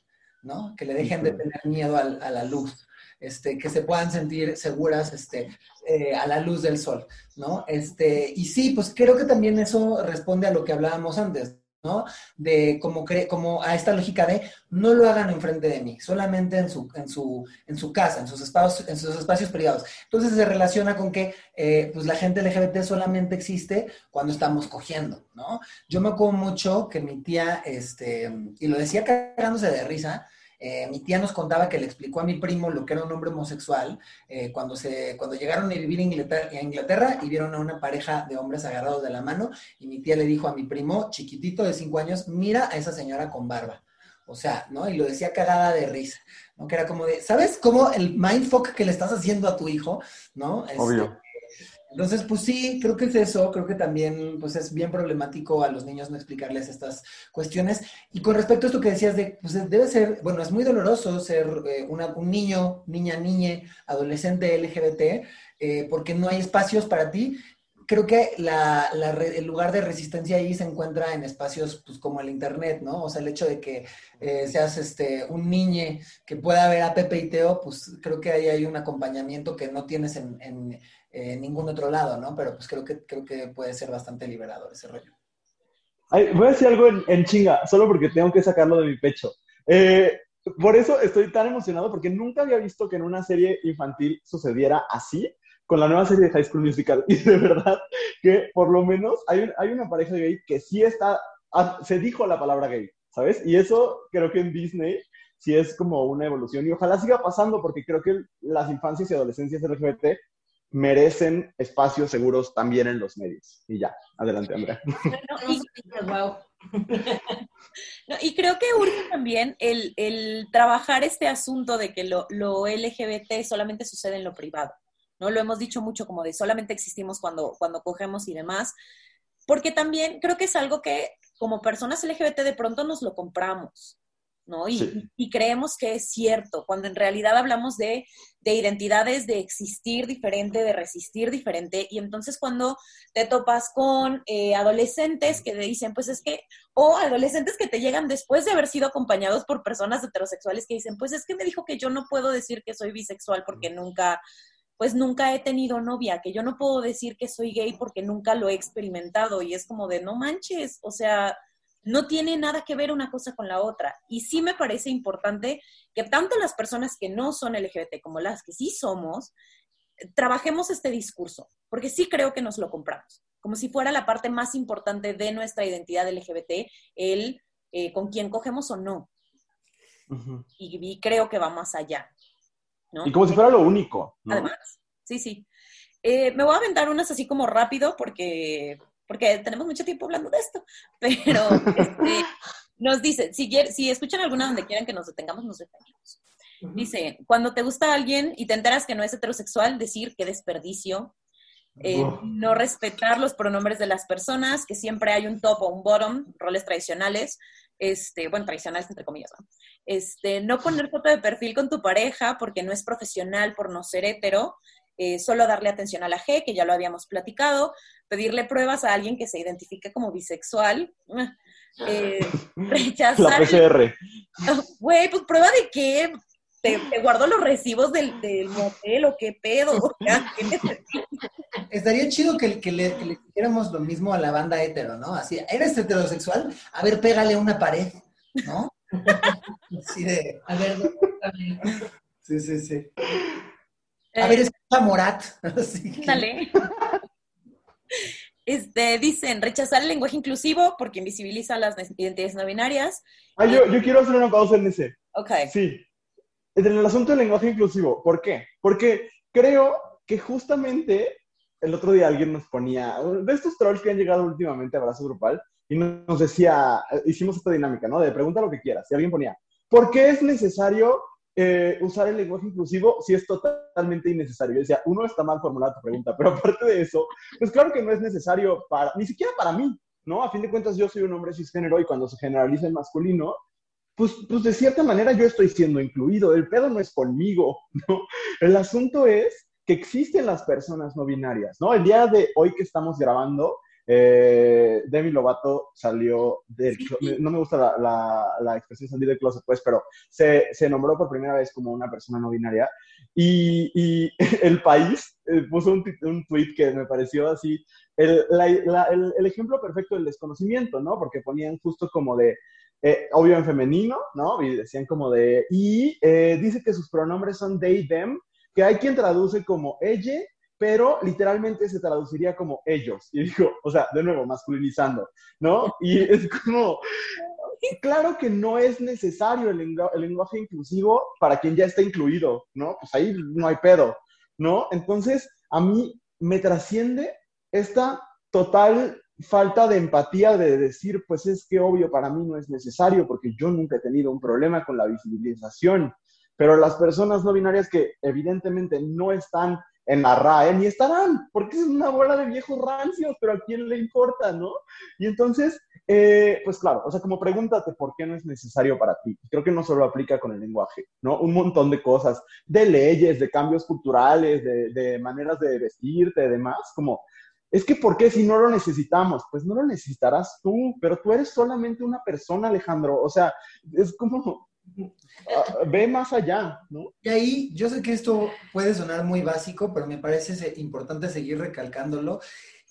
D: ¿no? Que le dejen de tener miedo a la luz. Este, que se puedan sentir seguras este, eh, a la luz del sol, ¿no? Este, y sí, pues creo que también eso responde a lo que hablábamos antes, ¿no? De como, como a esta lógica de no lo hagan enfrente de mí, solamente en su, en su, en su casa, en sus, espacios, en sus espacios privados. Entonces se relaciona con que eh, pues la gente LGBT solamente existe cuando estamos cogiendo, ¿no? Yo me acuerdo mucho que mi tía, este, y lo decía cagándose de risa, eh, mi tía nos contaba que le explicó a mi primo lo que era un hombre homosexual eh, cuando, se, cuando llegaron a vivir en Inglaterra, y vieron a una pareja de hombres agarrados de la mano y mi tía le dijo a mi primo, chiquitito de cinco años, mira a esa señora con barba. O sea, ¿no? Y lo decía cagada de risa, ¿no? Que era como de, ¿sabes cómo el mindfuck que le estás haciendo a tu hijo, ¿no?
B: Este, Obvio.
D: Entonces, pues sí, creo que es eso, creo que también pues es bien problemático a los niños no explicarles estas cuestiones. Y con respecto a esto que decías de, pues debe ser, bueno, es muy doloroso ser eh, un niño, niña, niñe, adolescente LGBT, eh, porque no hay espacios para ti. Creo que la, el lugar de resistencia ahí se encuentra en espacios pues, como el Internet, ¿no? O sea, el hecho de que eh, seas este, un niñe que pueda ver a Pepe y Teo, pues creo que ahí hay un acompañamiento que no tienes en en ningún otro lado, ¿no? Pero pues creo que, creo que puede ser bastante liberador ese rollo.
B: voy a decir algo en, chinga, solo porque tengo que sacarlo de mi pecho. Eh, por eso estoy tan emocionado, porque nunca había visto que en una serie infantil sucediera así, con la nueva serie de High School Musical. [LAUGHS] Y de verdad que por lo menos hay, hay una pareja gay que sí está, ah, se dijo la palabra gay, ¿sabes? Y eso creo que en Disney sí es como una evolución y ojalá siga pasando porque creo que las infancias y adolescencias LGBT merecen espacios seguros también en los medios. Y ya, adelante, Andrea. [LAUGHS]
A: y, creo que urge también el, trabajar este asunto de que lo, LGBT solamente sucede en lo privado. ¿no? Lo hemos dicho mucho como de solamente existimos cuando, cuando cogemos y demás, porque también creo que es algo que como personas LGBT de pronto nos lo compramos. ¿No? Y, creemos que es cierto, cuando en realidad hablamos de, identidades, de existir diferente, de resistir diferente, y entonces cuando te topas con eh, adolescentes que te dicen, pues es que, o adolescentes que te llegan después de haber sido acompañados por personas heterosexuales que dicen, pues es que me dijo que yo no puedo decir que soy bisexual porque nunca pues nunca he tenido novia, que yo no puedo decir que soy gay porque nunca lo he experimentado y es como de no manches, o sea, no tiene nada que ver una cosa con la otra. Y sí me parece importante que tanto las personas que no son LGBT como las que sí somos, trabajemos este discurso, porque sí creo que nos lo compramos, como si fuera la parte más importante de nuestra identidad LGBT, el eh, con quién cogemos o no. y, creo que va más allá.
B: Y como si fuera lo único.
A: Además, sí, sí. Eh, me voy a aventar unas así como rápido porque porque tenemos mucho tiempo hablando de esto, [LAUGHS] pero este, nos dice, si, si escuchan alguna donde quieran que nos detengamos, nos detenemos. Dice, cuando te gusta alguien y te enteras que no es heterosexual, decir qué desperdicio, eh, no respetar los pronombres de las personas, que siempre hay un top o un bottom, roles tradicionales, este, bueno, tradicionales entre comillas, ¿no? Este, no poner foto de perfil con tu pareja porque no es profesional por no ser hetero, eh, solo darle atención a la G, que ya lo habíamos platicado, pedirle pruebas a alguien que se identifique como bisexual, eh, [LAUGHS] rechazar.
B: La PCR. [LAUGHS]
A: Güey, pues prueba de qué. Te, guardo los recibos del, del motel o qué pedo. [LAUGHS]
D: Estaría chido que, que, le, que le hiciéramos lo mismo a la banda hetero, ¿no? Así, ¿eres heterosexual? A ver, pégale una pared, ¿no? Así de, a ver, sí, sí, sí. A ver, escucha Morat. [LAUGHS]
A: Dale. Este, dicen, rechazar el lenguaje inclusivo porque invisibiliza las identidades no binarias.
B: Ah, yo, yo quiero hacer una pausa en ese.
A: Ok.
B: Sí. En el asunto del lenguaje inclusivo, ¿por qué? Porque creo que justamente el otro día alguien nos ponía, de estos trolls que han llegado últimamente a Abrazo Grupal, y nos decía, hicimos esta dinámica, ¿no? De pregunta lo que quieras. Y alguien ponía, ¿por qué es necesario eh, usar el lenguaje inclusivo si es totalmente innecesario. Yo decía, uno está mal formulada tu pregunta, pero [LAUGHS] aparte de eso, pues claro que no es necesario para, ni siquiera para mí, ¿no? A fin de cuentas yo soy un hombre cisgénero y cuando se generaliza el masculino, pues, pues de cierta manera yo estoy siendo incluido, el pedo no es conmigo, [LAUGHS] ¿no? El asunto es que existen las personas no binarias, ¿no? El día de hoy que estamos grabando, eh, Demi Lovato salió del... No me gusta la, expresión salir del closet, pues, pero se, nombró por primera vez como una persona no binaria. Y, [LAUGHS] el país eh, puso un, un tweet que me pareció así, el, ejemplo perfecto del desconocimiento, ¿no? Porque ponían justo como de, eh, obvio en femenino, ¿no? Y decían como de, y eh, dice que sus pronombres son they, them, que hay quien traduce como ella pero literalmente se traduciría como ellos. Y digo, o sea, de nuevo, masculinizando, ¿no? Y es como, claro que no es necesario el, lenguaje inclusivo para quien ya está incluido, ¿no? Pues ahí no hay pedo, ¿no? Entonces, a mí me trasciende esta total falta de empatía de decir, pues es que obvio para mí no es necesario porque yo nunca he tenido un problema con la visibilización, pero las personas no binarias que evidentemente no están en la RAE, ni estarán, porque es una bola de viejos rancios, pero a quién le importa, ¿no? Y entonces, eh, pues claro, o sea, como pregúntate por qué no es necesario para ti. Creo que no solo aplica con el lenguaje, ¿no? Un montón de cosas, de leyes, de cambios culturales, de, de maneras de vestirte, de demás, como, es que ¿por qué si no lo necesitamos? Pues no lo necesitarás tú, pero tú eres solamente una persona, Alejandro. O sea, es como, ve más allá, ¿no?
D: Y ahí, yo sé que esto puede sonar muy básico, pero me parece importante seguir recalcándolo,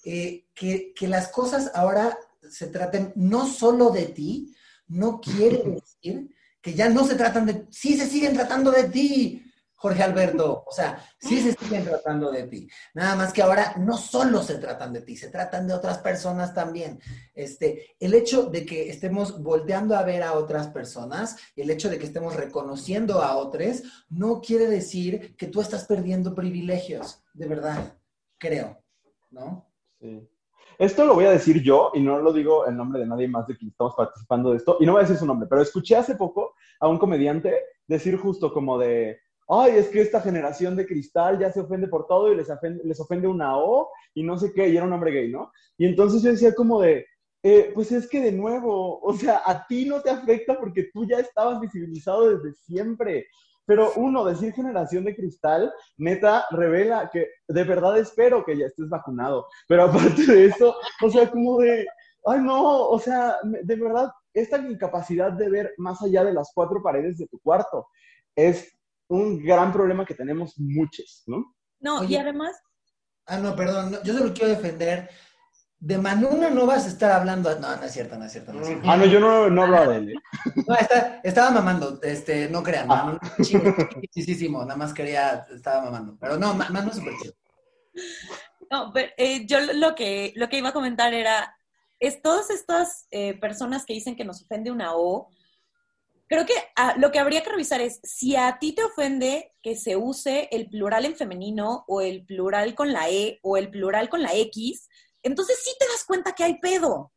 D: eh, que, que las cosas ahora se traten no solo de ti, no quiere [LAUGHS] decir que ya no se tratan de, sí se siguen tratando de ti, Jorge Alberto. O sea, sí se siguen tratando de ti. Nada más que ahora no solo se tratan de ti, se tratan de otras personas también. Este, el hecho de que estemos volteando a ver a otras personas, el hecho de que estemos reconociendo a otros, no quiere decir que tú estás perdiendo privilegios, de verdad, creo, ¿no?
B: Sí. Esto lo voy a decir yo y no lo digo en nombre de nadie más de quien estamos participando de esto y no voy a decir su nombre, pero escuché hace poco a un comediante decir justo como de, ay, es que esta generación de cristal ya se ofende por todo y les ofende, les ofende una O y no sé qué, y era un hombre gay, ¿no? Y entonces yo decía como de, eh, pues es que de nuevo, o sea, a ti no te afecta porque tú ya estabas visibilizado desde siempre. Pero uno, decir generación de cristal, neta, revela que de verdad espero que ya estés vacunado. Pero aparte de eso, o sea, como de, ay no, o sea, de verdad, esta incapacidad de ver más allá de las cuatro paredes de tu cuarto es un gran problema que tenemos muchos, ¿no?
A: No, y además...
D: Ah, no, perdón, yo solo quiero defender de Manuna no vas a estar hablando. No, no es cierto, no es cierto. No es cierto.
B: Ah, no, yo no, no hablo de él. ¿eh?
D: No, estaba mamando, este, no crean. Ah. Chiquísimo, nada más quería, estaba mamando. Pero no, Manu súper chido.
A: No, pero, eh, yo lo que, lo que iba a comentar era, es todas estas eh, personas que dicen que nos ofende una O, creo que ah, lo que habría que revisar es si a ti te ofende que se use el plural en femenino o el plural con la E o el plural con la X, entonces sí te das cuenta que hay pedo.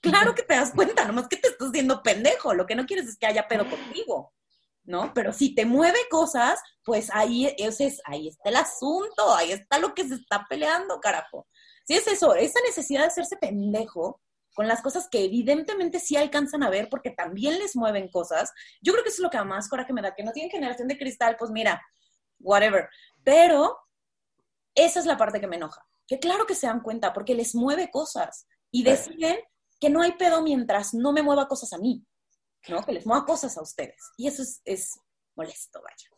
A: Claro que te das cuenta, nomás que te estás haciendo pendejo. Lo que no quieres es que haya pedo contigo, ¿no? Pero si te mueve cosas, pues ahí, ese es, ahí está el asunto, ahí está lo que se está peleando, carajo. Sí es eso, esa necesidad de hacerse pendejo con las cosas que evidentemente sí alcanzan a ver porque también les mueven cosas. Yo creo que eso es lo que más coraje me da, que no tienen generación de cristal, pues mira, whatever. Pero esa es la parte que me enoja que claro que se dan cuenta porque les mueve cosas y deciden que no hay pedo mientras no me mueva cosas a mí, ¿no? Que les mueva cosas a ustedes. Y eso es, molesto, vaya.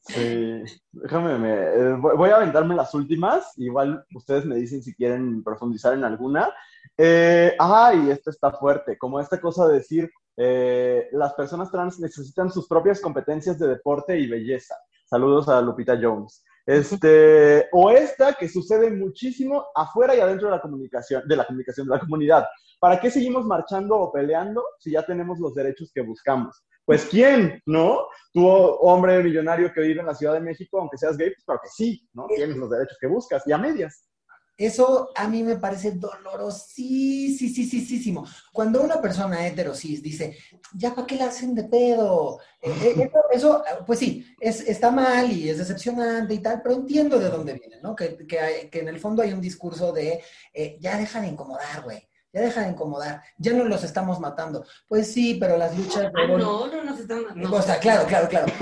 B: Sí, déjame, me, eh, voy a aventarme las últimas, igual ustedes me dicen si quieren profundizar en alguna. Eh, ay, esto está fuerte, como esta cosa de decir, eh, las personas trans necesitan sus propias competencias de deporte y belleza. Saludos a Lupita Jones. Este, [LAUGHS] o esta que sucede muchísimo afuera y adentro de la comunicación, de la comunicación, de la comunidad. ¿Para qué seguimos marchando o peleando si ya tenemos los derechos que buscamos? Pues ¿quién, no? Tú, hombre millonario que vive en la Ciudad de México, aunque seas gay, pues claro que sí, ¿no? Tienes los derechos que buscas y a medias.
D: Eso a mí me parece dolorosísimo. Cuando una persona heterosis dice, ya para qué la hacen de pedo. Eh, eh, [LAUGHS] eso, pues sí, es, está mal y es decepcionante y tal, pero entiendo de dónde viene, ¿no? Que, que, que en el fondo hay un discurso de, eh, ya deja de incomodar, güey ya deja de incomodar, ya no los estamos matando. Pues sí, pero las luchas...
E: Ah, no, no nos están matando.
D: O sea, claro, claro, claro.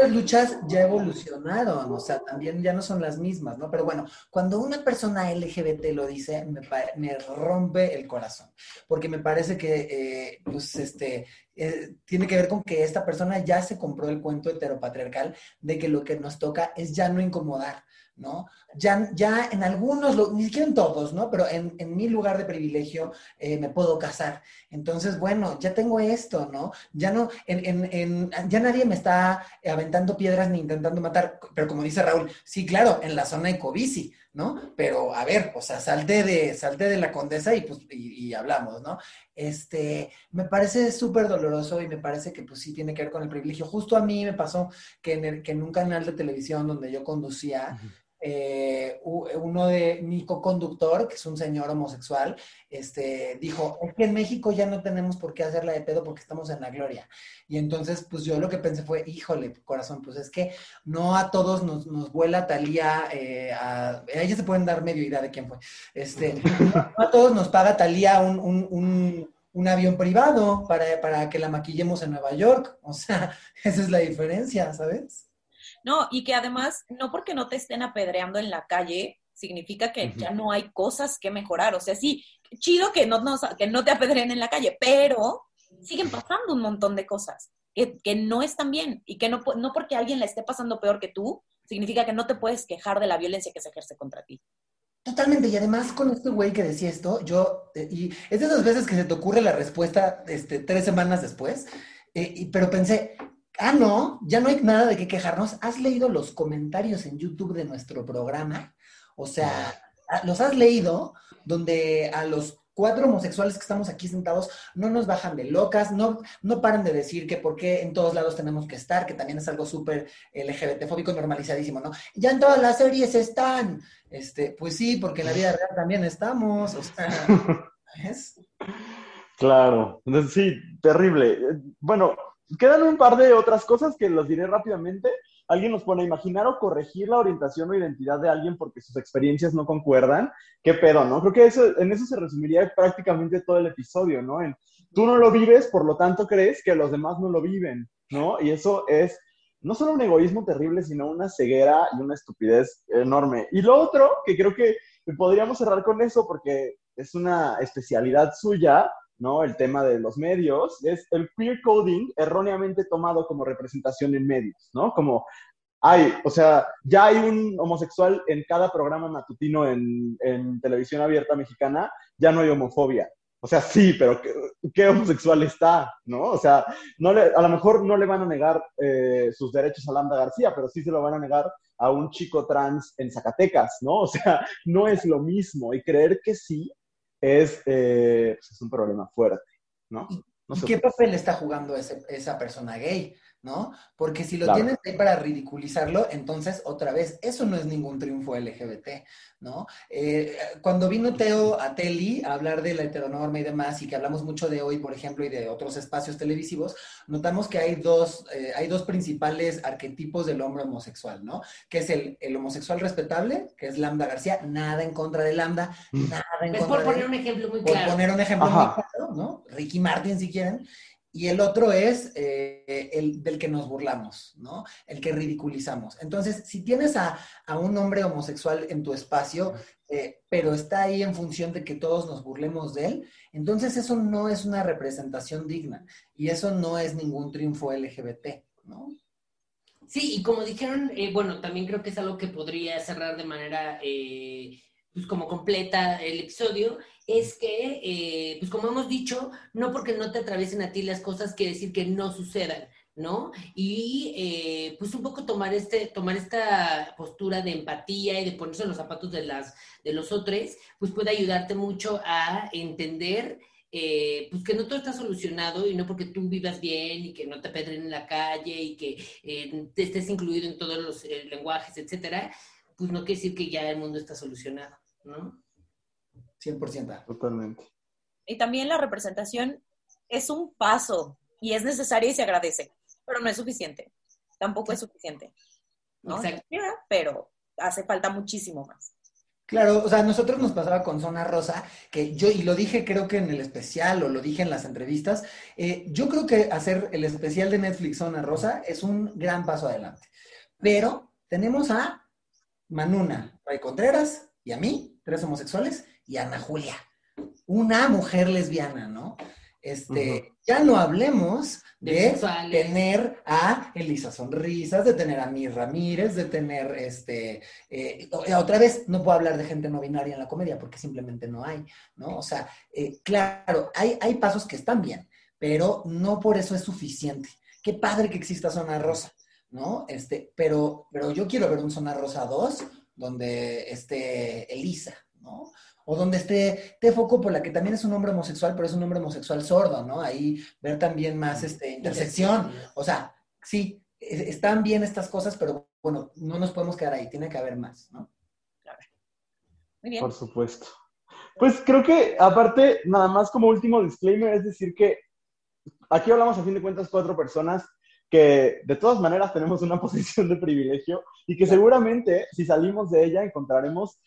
D: las luchas ya evolucionaron, o sea, también ya no son las mismas, ¿no? Pero bueno, cuando una persona LGBT lo dice, me, me rompe el corazón, porque me parece que, eh, pues, este, eh, tiene que ver con que esta persona ya se compró el cuento heteropatriarcal de que lo que nos toca es ya no incomodar ¿no? Ya, ya en algunos, ni siquiera en todos, ¿no? Pero en, mi lugar de privilegio eh, me puedo casar. Entonces, bueno, ya tengo esto, ¿no? Ya no, en, ya nadie me está aventando piedras ni intentando matar, pero como dice Raúl, sí, claro, en la zona de Covici, ¿no? Pero a ver, o sea, salte de, salte de la condesa y pues, y, hablamos, ¿no? Este, me parece súper doloroso y me parece que pues sí tiene que ver con el privilegio. Justo a mí me pasó que en, que en un canal de televisión donde yo conducía, eh, uno de mi co-conductor, que es un señor homosexual, este, dijo, es que en México ya no tenemos por qué hacerla de pedo porque estamos en la gloria. Y entonces, pues yo lo que pensé fue, híjole, corazón, pues es que no a todos nos, nos vuela Talía, eh, a, ellas se pueden dar medio idea de quién fue. Este, [LAUGHS] no a todos nos paga Talía un, un, un, un avión privado para, para que la maquillemos en Nueva York. O sea, [LAUGHS] esa es la diferencia, ¿sabes?
A: No, y que además, no porque no te estén apedreando en la calle, significa que ya no hay cosas que mejorar. O sea, sí, chido que no, que no te apedreen en la calle, pero siguen pasando un montón de cosas que, que no están bien y que no, no porque alguien la esté pasando peor que tú, significa que no te puedes quejar de la violencia que se ejerce contra ti.
D: Totalmente, y además con este güey que decía esto, yo, eh, y es de esas veces que se te ocurre la respuesta este, tres semanas después, eh, y, pero pensé, Ah, no, ya no hay nada de qué quejarnos. ¿Has leído los comentarios en YouTube de nuestro programa? O sea, los has leído donde a los cuatro homosexuales que estamos aquí sentados no nos bajan de locas, no, no paran de decir que por qué en todos lados tenemos que estar, que también es algo súper LGBT-fóbico normalizadísimo, ¿no? Ya en todas las series están. Este, pues sí, porque en la vida real también estamos. O sea, [LAUGHS] ¿ves?
B: Claro, sí, terrible. Bueno, Quedan un par de otras cosas que los diré rápidamente. Alguien nos pone imaginar o corregir la orientación o identidad de alguien porque sus experiencias no concuerdan. ¿Qué pedo, no? Creo que eso, en eso se resumiría prácticamente todo el episodio, ¿no? En, tú no lo vives, por lo tanto crees que los demás no lo viven, ¿no? Y eso es no solo un egoísmo terrible, sino una ceguera y una estupidez enorme. Y lo otro, que creo que podríamos cerrar con eso porque es una especialidad suya, ¿no? El tema de los medios, es el queer coding erróneamente tomado como representación en medios, ¿no? Como hay, o sea, ya hay un homosexual en cada programa matutino en, televisión abierta mexicana, ya no hay homofobia. O sea, sí, pero ¿qué, homosexual está? ¿No? O sea, no le, a lo mejor no le van a negar eh, sus derechos a Lambda García, pero sí se lo van a negar a un chico trans en Zacatecas, ¿no? O sea, no es lo mismo. Y creer que sí es, eh, pues, es un problema fuerte, ¿no?
D: ¿Y qué papel está jugando esa persona gay? ¿No? Porque si lo tienes ahí para ridiculizarlo, entonces otra vez, eso no es ningún triunfo LGBT, ¿no? Eh, cuando vino Teo a Teli a hablar de la heteronorma y demás, y que hablamos mucho de hoy, por ejemplo, y de otros espacios televisivos, notamos que hay dos, eh, hay dos principales arquetipos del hombre homosexual, ¿no? Que es el, homosexual respetable, que es Lambda García, nada en contra de Lambda, mm. nada en
E: es
D: contra
E: por poner un ejemplo muy claro.
D: Por poner un ejemplo muy claro, ¿no? Ricky Martin, si quieren y el otro es eh, el del que nos burlamos, ¿no? El que ridiculizamos. Entonces, si tienes a, un hombre homosexual en tu espacio, eh, pero está ahí en función de que todos nos burlemos de él, entonces eso no es una representación digna y eso no es ningún triunfo LGBT, ¿no?
E: Sí, y como dijeron, eh, bueno, también creo que es algo que podría cerrar de manera, pues como completa el episodio, es que, eh, pues como hemos dicho, no porque no te atraviesen a ti las cosas quiere decir que no sucedan, ¿no? Y eh, pues un poco tomar, este, tomar esta postura de empatía y de ponerse en los zapatos de, las, de los otros, pues puede ayudarte mucho a entender eh, pues que no todo está solucionado y no porque tú vivas bien y que no te pedren en la calle y que te estés incluido en todos los lenguajes, etcétera, pues no quiere decir que ya el mundo está solucionado, ¿no?
D: 100%.
B: Totalmente.
A: Y también la representación es un paso y es necesaria y se agradece, pero no es suficiente. Tampoco es suficiente. ¿no? Pero hace falta muchísimo más.
D: Claro, o sea, a nosotros nos pasaba con Zona Rosa, que yo, y lo dije creo que en el especial o lo dije en las entrevistas, eh, yo creo que hacer el especial de Netflix Zona Rosa es un gran paso adelante. Pero tenemos a Manuna, Ray Contreras y a mí, tres homosexuales, y Ana Julia, una mujer lesbiana, ¿no? Este, ya no hablemos de tener a Elisa Sonrisas, de tener a Mi Ramírez, de tener este, eh, otra vez, no puedo hablar de gente no binaria en la comedia porque simplemente no hay, ¿no? O sea, eh, claro, hay, hay pasos que están bien, pero no por eso es suficiente. Qué padre que exista Zona Rosa, ¿no? Este, pero, pero yo quiero ver un Zona Rosa 2 donde esté Elisa, ¿no? o donde esté Tefoco, por la que también es un hombre homosexual, pero es un hombre homosexual sordo, ¿no? Ahí ver también más este, intersección. O sea, sí, están bien estas cosas, pero bueno, no nos podemos quedar ahí, tiene que haber más, ¿no? Claro.
B: Muy bien. Por supuesto. Pues creo que, aparte, nada más como último disclaimer, es decir que aquí hablamos a fin de cuentas cuatro personas que de todas maneras tenemos una [LAUGHS] posición de privilegio y que seguramente si salimos de ella encontraremos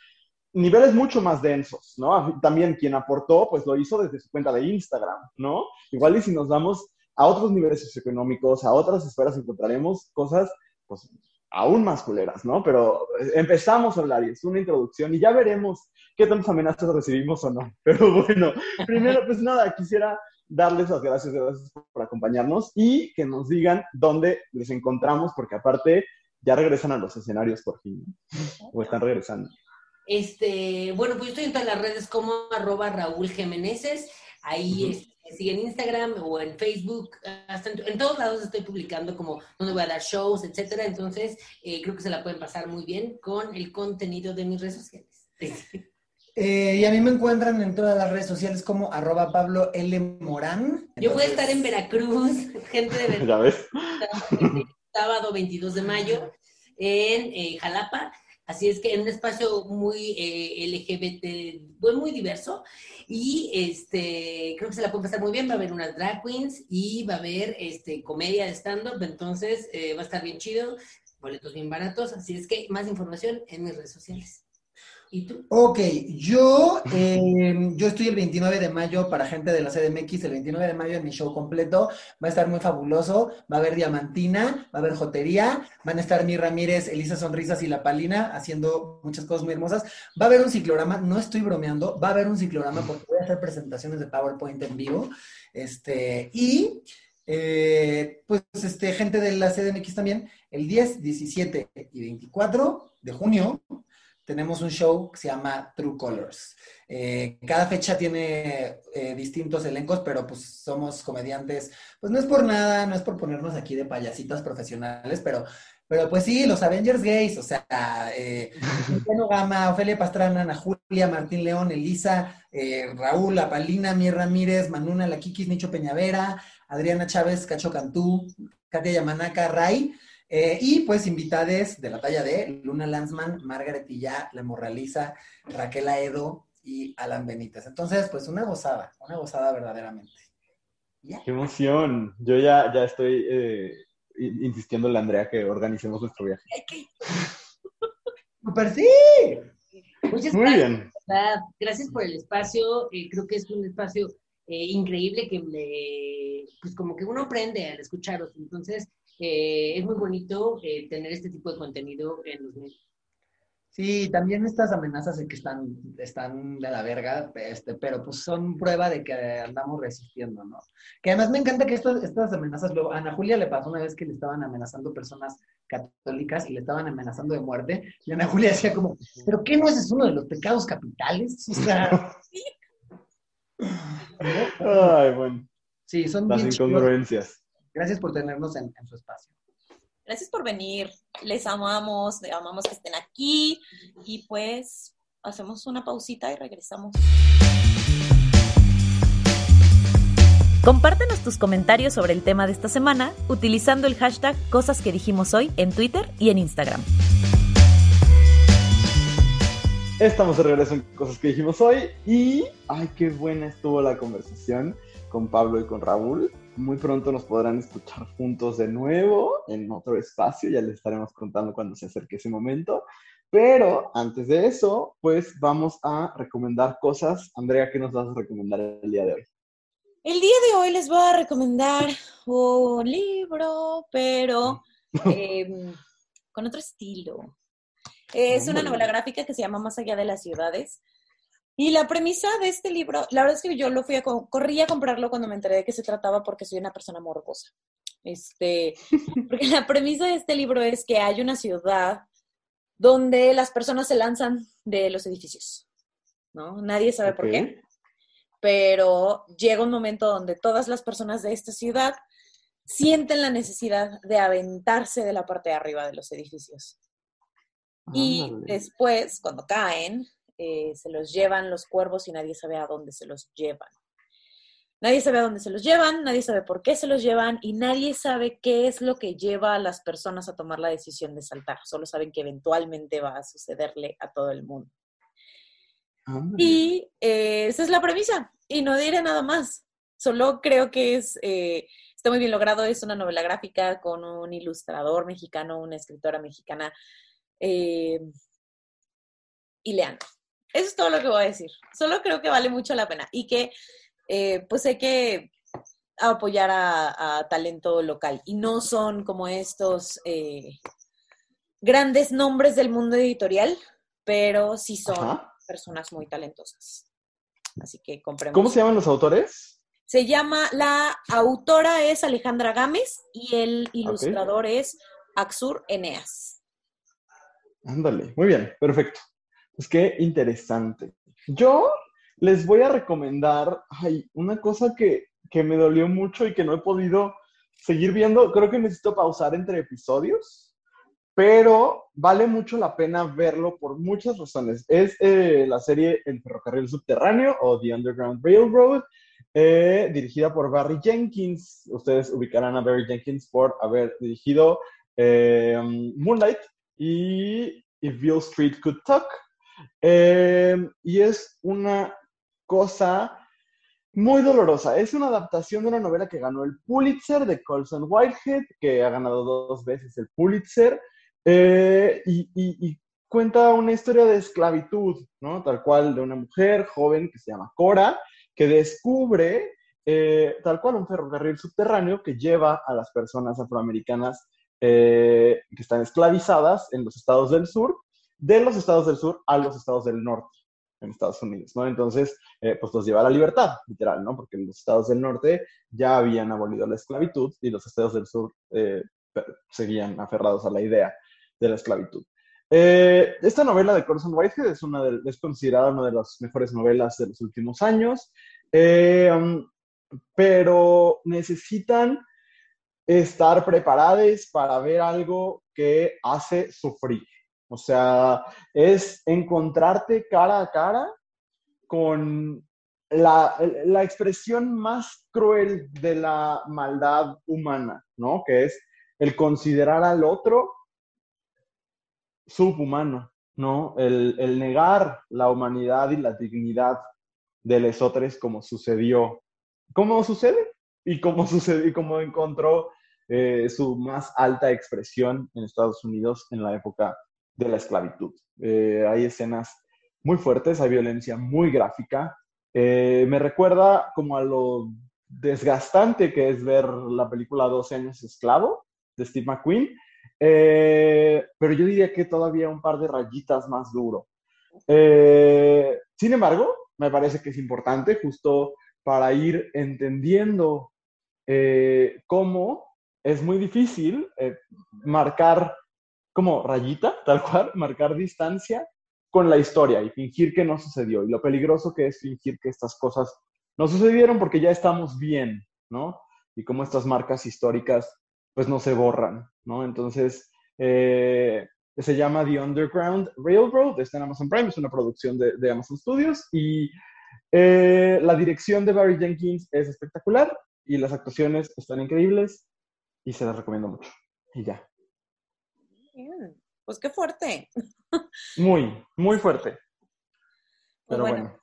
B: niveles mucho más densos, ¿no? También quien aportó, pues lo hizo desde su cuenta de Instagram, ¿no? Igual y si nos vamos a otros niveles socioeconómicos, a otras esferas, encontraremos cosas, pues, aún más culeras, ¿no? Pero empezamos a hablar y es una introducción y ya veremos qué tantas amenazas recibimos o no. [LAUGHS] Pero bueno, primero, pues nada, quisiera darles las gracias, gracias por acompañarnos y que nos digan dónde les encontramos, porque aparte ya regresan a los escenarios por fin, o están regresando.
E: Este, bueno, pues yo estoy en todas las redes como arroba Raúl Jiménez, ahí este, me siguen en Instagram o en Facebook, hasta en, todos lados estoy publicando como donde voy a dar shows, etcétera, entonces eh, creo que se la pueden pasar muy bien con el contenido de mis redes sociales. [LAUGHS]
D: Eh, y a mí me encuentran en todas las redes sociales como arroba Pablo L. Morán.
E: Yo voy a estar en Veracruz, [LAUGHS] gente de [LAUGHS] Veracruz. [LAUGHS] Sábado 22 de mayo en eh, Jalapa. Así es que en un espacio muy eh, LGBT, pues, muy diverso. Y este, creo que se la puede pasar muy bien. Va a haber unas drag queens y va a haber este, comedia de stand-up. Entonces va a estar bien chido. Boletos bien baratos. Así es que más información en mis redes sociales. ¿Y tú?
D: Ok, yo, em, yo estoy el 29 de mayo para gente de la CDMX, el 29 de mayo en mi show completo, va a estar muy fabuloso, va a haber diamantina, va a haber jotería, van a estar mi Ramírez, Elisa Sonrisas y La Palina haciendo muchas cosas muy hermosas, va a haber un ciclorama, no estoy bromeando, va a haber un ciclorama porque voy a hacer presentaciones de PowerPoint en vivo, este, y... Eh, pues este, gente de la CDMX también, el 10, 17 y 24 de junio tenemos un show que se llama True Colors. Eh, cada fecha tiene eh, distintos elencos, pero pues somos comediantes, pues no es por nada, no es por ponernos aquí de payasitas profesionales, pero, pero pues sí, los Avengers gays, o sea, eh, [LAUGHS] Gama, Ofelia Pastrana, Ana Julia, Martín León, Elisa, eh, Raúl, Apalina, Mier Ramírez, Manuna, La Kikis, Nicho Peñavera, Adriana Chávez, Cacho Cantú, Katia Yamanaka, Ray, eh, y pues invitades de la talla de Luna Lanzman, Margaret Tilla, La Morraliza, Raquel Aedo y Alan Benítez. Entonces, pues una gozada, una gozada verdaderamente.
B: ¡Qué emoción! Yo ya, ya estoy eh, insistiendo a Andrea que organicemos nuestro viaje.
D: ¡Super [LAUGHS] sí!
E: Muchas Muy gracias. Bien. Gracias por el espacio. Eh, creo que es un espacio increíble que pues como que uno aprende al escucharos. Entonces, eh, es muy bonito eh, tener este tipo de contenido en los medios.
D: Sí, también estas amenazas de que están, están de la verga, este, pero pues son prueba de que andamos resistiendo, ¿no? Que además me encanta que estas, estas amenazas, luego, a Ana Julia le pasó una vez que le estaban amenazando personas católicas y le estaban amenazando de muerte, y Ana Julia decía como, ¿pero qué no ese es uno de los pecados capitales? O sea... [LAUGHS]
B: Ay, bueno.
D: Sí, son
B: Las incongruencias.
D: Gracias por tenernos en, su espacio.
A: Gracias por venir. Les amamos, amamos que estén aquí y pues hacemos una pausita y regresamos.
C: Compártenos tus comentarios sobre el tema de esta semana utilizando el hashtag Cosas que dijimos hoy en Twitter y en Instagram.
B: Estamos de regreso en Cosas que dijimos hoy y ay, qué buena estuvo la conversación con Pablo y con Raúl muy pronto nos podrán escuchar juntos de nuevo en otro espacio, ya les estaremos contando cuando se acerque ese momento. Pero antes de eso, pues vamos a recomendar cosas. Andrea, ¿qué nos vas a recomendar el día de hoy?
A: El día de hoy les voy a recomendar un libro, pero [LAUGHS] em, con otro estilo. Es una novela gráfica que se llama Más allá de las ciudades. Y la premisa de este libro, la verdad es que yo lo fui a, corrí a comprarlo cuando me enteré de que se trataba porque soy una persona morbosa. Este, [LAUGHS] porque la premisa de este libro es que hay una ciudad donde las personas se lanzan de los edificios, ¿no? Nadie sabe por qué, pero llega un momento donde todas las personas de esta ciudad sienten la necesidad de aventarse de la parte de arriba de los edificios. Y después, cuando caen, eh, se los llevan los cuervos y nadie sabe a dónde se los llevan. Nadie sabe a dónde se los llevan, nadie sabe por qué se los llevan y nadie sabe qué es lo que lleva a las personas a tomar la decisión de saltar. Solo saben que eventualmente va a sucederle a todo el mundo. Y eh, esa es la premisa. Y no diré nada más. Solo creo que es, eh, está muy bien logrado. Es una novela gráfica con un ilustrador mexicano, una escritora mexicana. Eh, y lean. Eso es todo lo que voy a decir. Solo creo que vale mucho la pena. Y que eh, pues hay que apoyar a, talento local. Y no son como estos eh, grandes nombres del mundo editorial, pero sí son personas muy talentosas. Así que compremos.
B: ¿Cómo se llaman los autores?
A: Se llama, la autora es Alejandra Gámez y el ilustrador es Axur Eneas.
B: Ándale, muy bien, perfecto. Pues qué interesante. Yo les voy a recomendar ay, una cosa que, me dolió mucho y que no he podido seguir viendo. Creo que necesito pausar entre episodios, pero vale mucho la pena verlo por muchas razones. Es eh, la serie El ferrocarril subterráneo o The Underground Railroad, eh, dirigida por Barry Jenkins. Ustedes ubicarán a Barry Jenkins por haber dirigido eh, Moonlight y If Bill Street Could Talk. Y es una cosa muy dolorosa. Es una adaptación de una novela que ganó el Pulitzer de Colson Whitehead, que ha ganado dos veces el Pulitzer, eh, y, cuenta una historia de esclavitud, ¿no? Tal cual, de una mujer joven que se llama Cora, que descubre eh, tal cual un ferrocarril subterráneo que lleva a las personas afroamericanas eh, que están esclavizadas en los estados del sur, de los estados del sur a los estados del norte en Estados Unidos, ¿no? Entonces, eh, pues los lleva a la libertad, literal, ¿no? Porque los estados del norte ya habían abolido la esclavitud y los estados del sur eh, seguían aferrados a la idea de la esclavitud. Eh, esta novela de Corson Whitehead es, una es considerada una de las mejores novelas de los últimos años, um, pero necesitan estar preparados para ver algo que hace sufrir, o sea, es encontrarte cara a cara con la, expresión más cruel de la maldad humana, ¿no? Que es el considerar al otro subhumano, ¿no? El, negar la humanidad y la dignidad de los otros como sucedió. ¿Cómo sucede? Y cómo [LAUGHS] sucedió y encontró eh, su más alta expresión en Estados Unidos en la época de la esclavitud. Eh, hay escenas muy fuertes, hay violencia muy gráfica. Eh, me recuerda como a lo desgastante que es ver la película 12 años esclavo de Steve McQueen, eh, pero yo diría que todavía un par de rayitas más duro. sin embargo, me parece que es importante justo para ir entendiendo cómo es muy difícil marcar como rayita, tal cual, [LAUGHS] marcar distancia con la historia y fingir que no sucedió. Y lo peligroso que es fingir que estas cosas no sucedieron porque ya estamos bien, ¿no? Y como estas marcas históricas, pues no se borran, ¿no? Entonces, eh, se llama The Underground Railroad, está en Amazon Prime, es una producción de, Amazon Studios y eh, la dirección de Barry Jenkins es espectacular y las actuaciones están increíbles y se las recomiendo mucho. Y ya.
A: Pues qué fuerte.
B: Muy, muy fuerte.
A: Pues Pero bueno,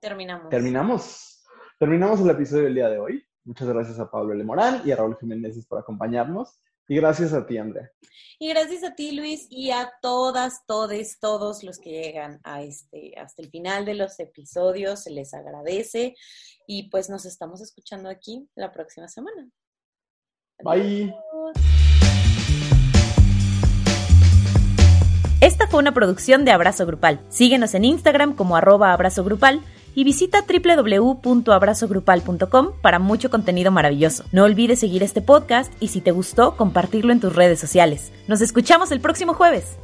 A: terminamos.
B: Terminamos. Terminamos el episodio del día de hoy. Muchas gracias a Pablo L. Morán y a Raúl Jiménez por acompañarnos. Y gracias a ti, Andrea.
A: Y gracias a ti, Luis, y a todas, todes, todos los que llegan a este, hasta el final de los episodios. Se les agradece. Y pues nos estamos escuchando aquí la próxima semana.
B: Bye.
C: Fue una producción de Abrazo Grupal. Síguenos en Instagram como arroba abrazo grupal y visita www.abrazogrupal.com para mucho contenido maravilloso. No olvides seguir este podcast y si te gustó, compartirlo en tus redes sociales. Nos escuchamos el próximo jueves.